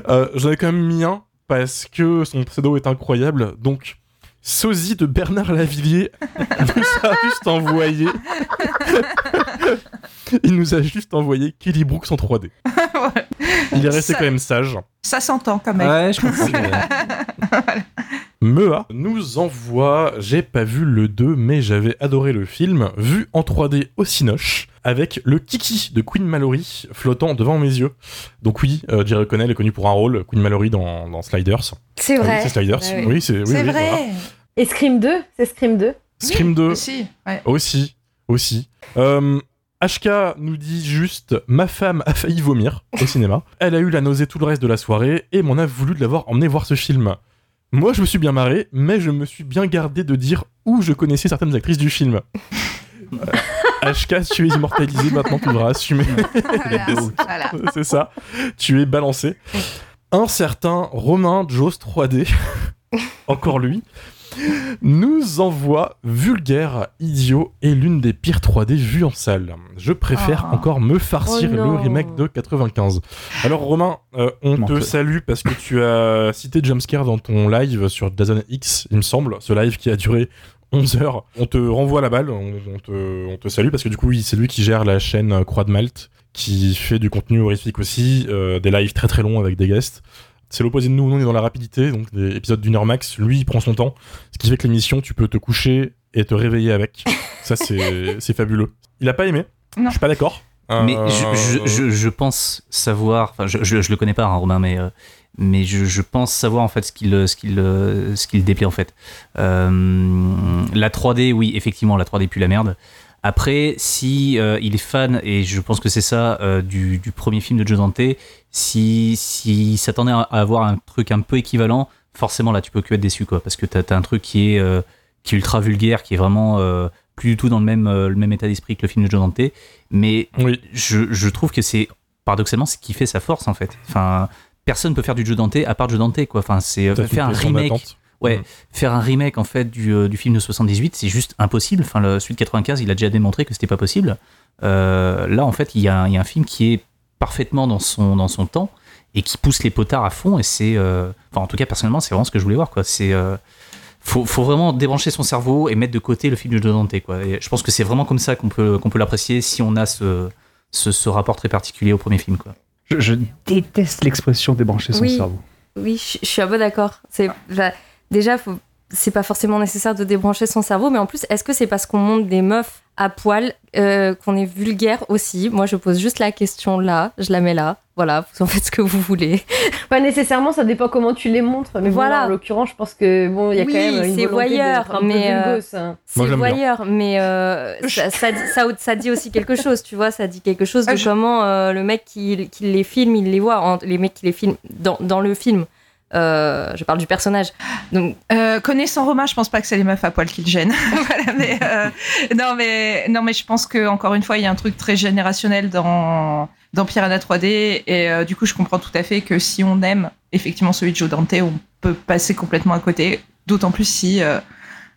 Euh, J'en ai quand même mis un parce que son pseudo est incroyable. Donc, Sosie de Bernard Lavillier <laughs> nous a juste envoyé. <laughs> Il nous a juste envoyé Kelly Brooks en 3D. Il est resté Ça- quand même sage. Ça s'entend quand même. Ouais, je comprends. <laughs> Mea nous envoie, j'ai pas vu le 2, mais j'avais adoré le film, vu en 3D au Cinoche, avec le Kiki de Queen Mallory flottant devant mes yeux. Donc oui, euh, Jerry Connell est connu pour un rôle, Queen Mallory dans, dans Sliders. C'est Ah oui, vrai. c'est Sliders. Ouais. Oui, c'est oui, C'est oui, vrai. voilà. Et Scream 2, c'est Scream 2. Scream 2 Aussi, ouais. aussi, aussi. Euh, HK nous dit juste ma femme a failli vomir au cinéma. Elle a eu la nausée tout le reste de la soirée et m'en a voulu de l'avoir emmené voir ce film. Moi, je me suis bien marré, mais je me suis bien gardé de dire où je connaissais certaines actrices du film. <laughs> HK, tu es immortalisé, maintenant tu devras assumer. <laughs> Voilà, voilà. C'est ça. Tu es balancé. Un certain Romain Joss 3D, <laughs> encore lui, nous envoie vulgaire, idiot et l'une des pires 3D vues en salle. Je préfère Ah. encore me farcir Oh le remake de 95. Alors Romain, euh, on te salue parce que tu as cité Jumpscare dans ton live sur Dazon X, il me semble, ce live qui a duré 11 heures. On te renvoie la balle, on, on te, on te salue parce que du coup, oui, c'est lui qui gère la chaîne Croix de Malte, qui fait du contenu horrifique aussi, euh, des lives très très longs avec des guests. C'est l'opposé de nous, nous on est dans la rapidité, donc des épisodes d'une heure max. Lui, il prend son temps, ce qui fait que l'émission, tu peux te coucher et te réveiller avec. <laughs> Ça, c'est c'est fabuleux. Il a pas aimé, Non. je suis pas d'accord. Mais Euh, je, je, je, je pense savoir, enfin je, je, je le connais pas, hein, Romain, mais, euh, mais je, je pense savoir en fait ce qu'il ce qu'il ce qu'il déplaît en fait. Euh, la 3D, oui, effectivement, la 3D pue la merde. Après, si euh, il est fan, et je pense que c'est ça, euh, du, du premier film de Joe Dante, si, si s'attendait à avoir un truc un peu équivalent, forcément là tu peux que être déçu quoi, parce que t'as as un truc qui est, qui est ultra vulgaire, qui est vraiment plus du tout dans le même, le même état d'esprit que le film de Joe Dante, mais Oui, je, je trouve que c'est paradoxalement ce qui fait sa force en fait. Enfin, personne peut faire du Joe Dante à part Joe Dante quoi. Enfin, c'est faire un remake. Ouais, Mm. faire un remake en fait du, euh, du film de 78, c'est juste impossible. Enfin, le, de 95, il a déjà démontré que c'était pas possible. Euh, là, en fait, il y, a, un- il y a un film qui est parfaitement dans son, dans son temps et qui pousse les potards à fond. Et c'est, euh, enfin, en tout cas, personnellement, c'est vraiment ce que je voulais voir. Quoi. C'est, euh, faut, faut vraiment débrancher son cerveau et mettre de côté le film de Joe Dante. Quoi. Et je pense que c'est vraiment comme ça qu'on peut, qu'on peut l'apprécier si on a ce, ce, ce rapport très particulier au premier film. Quoi. Je, je déteste l'expression débrancher son Oui. cerveau. Oui, je je suis un peu d'accord. C'est enfin, déjà faut c'est pas forcément nécessaire de débrancher son cerveau, mais en plus, est-ce que c'est parce qu'on monte des meufs à poil euh, qu'on est vulgaire aussi? Moi, je pose juste la question là, je la mets là. Voilà, vous en faites ce que vous voulez. <laughs> Pas nécessairement, ça dépend comment tu les montres. Mais voilà. En l'occurrence, je pense que bon, il y a Oui, quand même une c'est volonté voyeur, un mais, euh, hein. C'est voyeur, mais euh, ça, ça, dit, ça, ça dit aussi quelque chose, tu vois. Ça dit quelque chose de Ah, je- comment euh, le mec qui, qui les filme, il les voit, en- les mecs qui les filment dans, dans le film. Euh, je parle du personnage. Donc, Euh, connaissant Romain, je pense pas que c'est les meufs à poil qui le gênent. <laughs> Voilà, mais, euh, non, mais, non, mais je pense que encore une fois, il y a un truc très générationnel dans, dans Piranha 3D. Et euh, du coup, je comprends tout à fait que si on aime effectivement celui de Joe Dante, on peut passer complètement à côté. D'autant plus si euh,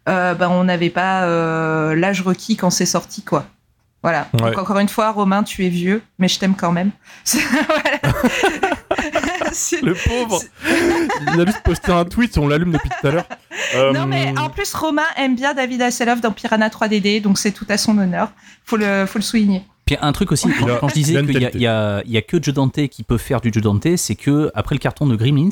euh, ben, on n'avait pas euh, l'âge requis quand c'est sorti, quoi. Voilà. Ouais. Donc encore une fois, Romain, tu es vieux, mais je t'aime quand même. <laughs> Voilà. <laughs> Le pauvre Il a juste posté un tweet, on l'allume depuis tout à l'heure. Euh, Non, mais en plus, Romain aime bien David Hasselhoff dans Piranha 3DD, donc c'est tout à son honneur. Faut le, faut le souligner. Puis un truc aussi, quand, Il a- quand je disais qu'il y, a- qualité. il y a, il y a que Joe Dante qui peut faire du Joe Dante, c'est que après le carton de Gremlins,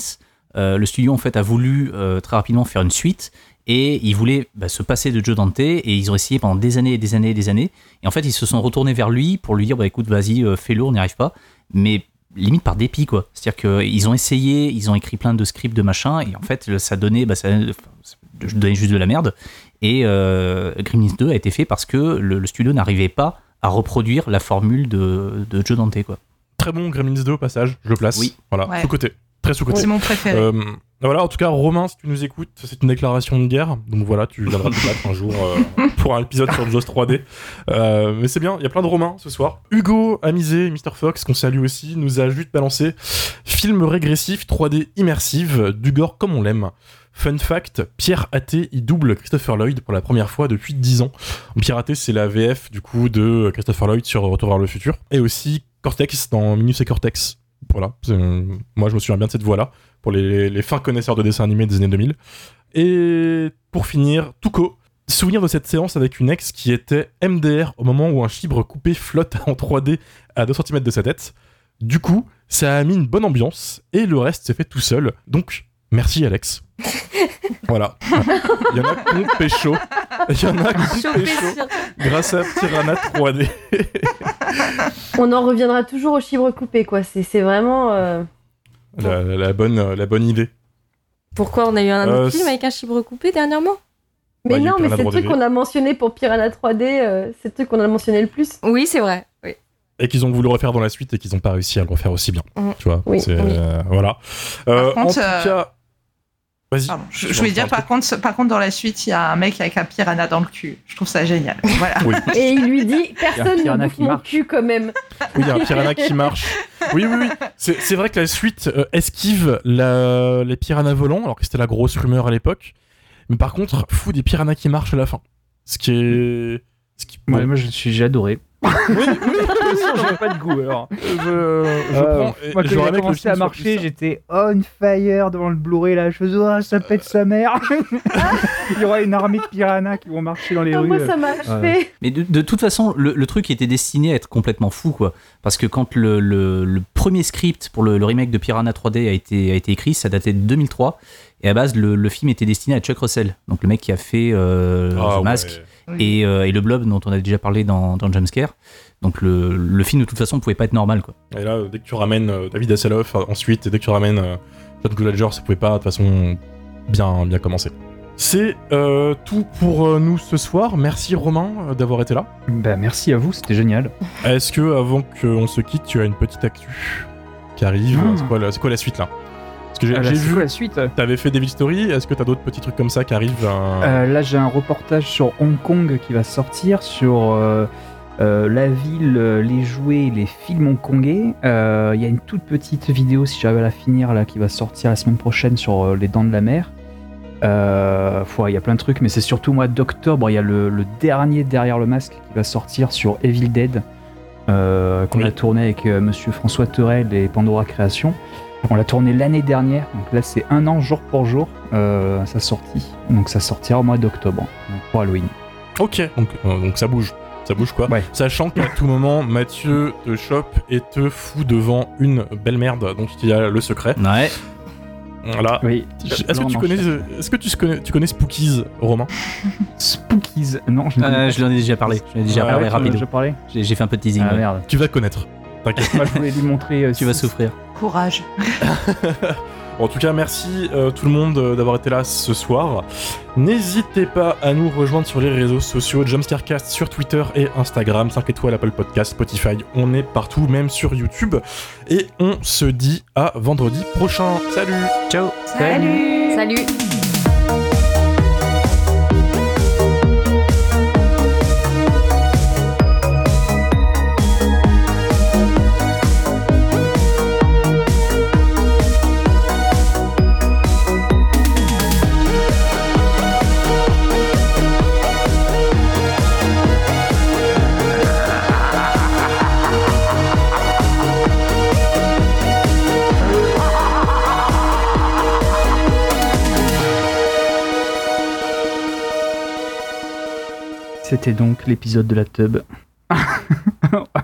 euh, le studio en fait a voulu euh, très rapidement faire une suite et ils voulaient bah, se passer de Joe Dante et ils ont essayé pendant des années et des années et des années. Et en fait, ils se sont retournés vers lui pour lui dire bah écoute, vas-y, euh, fais-le, on n'y arrive pas. Mais limite par dépit quoi. C'est-à-dire qu'ils ont essayé, ils ont écrit plein de scripts de machin et en fait ça donnait, bah, ça, enfin, ça donnait juste de la merde. Et euh, Gremlins 2 a été fait parce que le, le studio n'arrivait pas à reproduire la formule de, de Joe Dante quoi. Très bon Gremlins 2 au passage, je le place. Oui. Voilà, Ouais. sous-côté. Très sous-côté. C'est mon préféré. Euh, voilà, en tout cas, Romain, si tu nous écoutes, c'est une déclaration de guerre. Donc voilà, tu viendras te battre un jour euh, <laughs> pour un épisode sur Jaws 3D. Euh, mais c'est bien, il y a plein de Romains ce soir. Hugo Amisé, Mr. Fox, qu'on salue aussi, nous a juste balancé film régressif 3D immersive, du gore comme on l'aime. Fun fact, Pierre Athé y double Christopher Lloyd pour la première fois depuis 10 ans. Pierre Athé, c'est la VF du coup de Christopher Lloyd sur Retour vers le futur. Et aussi Cortex dans Minus et Cortex. Voilà, c'est- moi je me souviens bien de cette voix-là pour les, fins connaisseurs de dessins animés des années 2000. Et pour finir, Touko, souvenir de cette séance avec une ex qui était MDR au moment où un chibre coupé flotte <laughs> en 3D à 2 cm de sa tête. Du coup, ça a mis une bonne ambiance et le reste s'est fait tout seul. Donc, merci Alex. <laughs> voilà. Il y en a qui ont pécho. Il y en a qui ont chopé pécho grâce à Piranha 3D. On en reviendra toujours au chibre coupé, quoi. C'est c'est vraiment. euh, La, la- la bonne, la bonne idée. Pourquoi on a eu un Euh, autre film c'est- avec un chibre coupé dernièrement? Mais Bah, non, mais c'est le truc 3D. qu'on a mentionné pour Piranha 3D, euh, c'est le truc qu'on a mentionné le plus. Oui, c'est vrai. Oui. et qu'ils ont voulu refaire dans la suite et qu'ils n'ont pas réussi à le refaire aussi bien. Mhm. Tu vois, Oui, c'est, oui. euh, voilà. Euh, contre, en tout euh, cas, vas-y. Pardon, je, voulais dire, par contre, par contre, dans la suite, il y a un mec avec un piranha dans le cul. Je trouve ça génial. Voilà. Oui, Et il lui dit Personne ne piranha bouffe qui mon cul quand même. oui, il y a un piranha qui marche. Oui, oui, oui. C'est, c'est vrai que la suite euh, esquive la- les piranhas volants, alors que c'était la grosse rumeur à l'époque. Mais par contre, fout des piranhas qui marchent à la fin. Ce qui est. Ce qui, Ouais, moi, je suis- j'ai adoré. Oui, oui, j'ai pas de goût alors. je, je Euh, prends. et moi, quand le commencé à marcher, j'étais on fire devant le Blu-ray là. Je faisais, oh, ça pète sa mère. <laughs> Il y aura une armée de piranhas qui vont marcher dans les Ah, rues. moi, ça m'a achevé. Mais de, de toute façon, le, le truc était destiné à être complètement fou, quoi. Parce que quand le, le- le premier script pour le, le remake de Piranha 3D a été, a été écrit, ça datait de 2003. Et à base, le, le film était destiné à Chuck Russell, donc le mec qui a fait euh, Ah, The Mask ouais. Et, euh, et le Blob dont on a déjà parlé dans, dans Jumpscare. Donc le, le film, de toute façon, pouvait pas être normal, quoi. Et là, dès que tu ramènes euh, David Hasselhoff euh, ensuite, et dès que tu ramènes euh, John Gulager, ça pouvait pas de toute façon bien, bien commencer. C'est euh, tout pour nous ce soir. Merci Romain d'avoir été là. Bah, merci à vous, c'était génial. Est-ce que avant qu'on se quitte, tu as une petite actu qui arrive? Ah. C'est quoi, la- c'est quoi la suite là? J'ai vu, la suite t'avais fait Devil Story. Est-ce que t'as d'autres petits trucs comme ça qui arrivent euh, Euh, là, j'ai un reportage sur Hong Kong qui va sortir sur euh, euh, la ville, les jouets, les films hongkongais. Il y a une toute petite vidéo, si j'arrive à la finir, là, qui va sortir la semaine prochaine sur les Dents de la Mer. Il y a plein de trucs, mais c'est surtout mois d'octobre. Il y a le, le dernier derrière le masque qui va sortir sur Evil Dead, qu'on Oui. a tourné avec Monsieur François Terrel et Pandora Création. On l'a tourné l'année dernière, donc là c'est un an jour pour jour euh, sa sortie. Donc ça sortira au mois d'octobre pour Halloween. Ok, donc, euh, donc ça bouge. Ça bouge quoi Ouais. Sachant qu'à tout moment, Mathieu te chope et te fout devant une belle merde. Donc il y a le secret. Ouais. Voilà. Oui. Est-ce que tu connais, est-ce que tu connais, tu connais Spookies, Romain <laughs> Spookies. Non, je Euh, je l'en ai déjà parlé. Je l'en ai déjà Ouais, parlé Ah ouais, déjà parlé J'ai fait un peu de teasing. Ah ouais. merde. Tu vas connaître. T'inquiète. <laughs> Je voulais lui montrer. euh, Tu vas souffrir. Courage. <laughs> En tout cas, merci euh, tout le monde euh, d'avoir été là ce soir. N'hésitez pas à nous rejoindre sur les réseaux sociaux, Jumpscarecast sur Twitter et Instagram, 5 étoiles Apple Podcast, Spotify, on est partout, même sur YouTube. Et on se dit à vendredi prochain. Salut Ciao Salut. Salut C'était donc l'épisode de la tub. <laughs>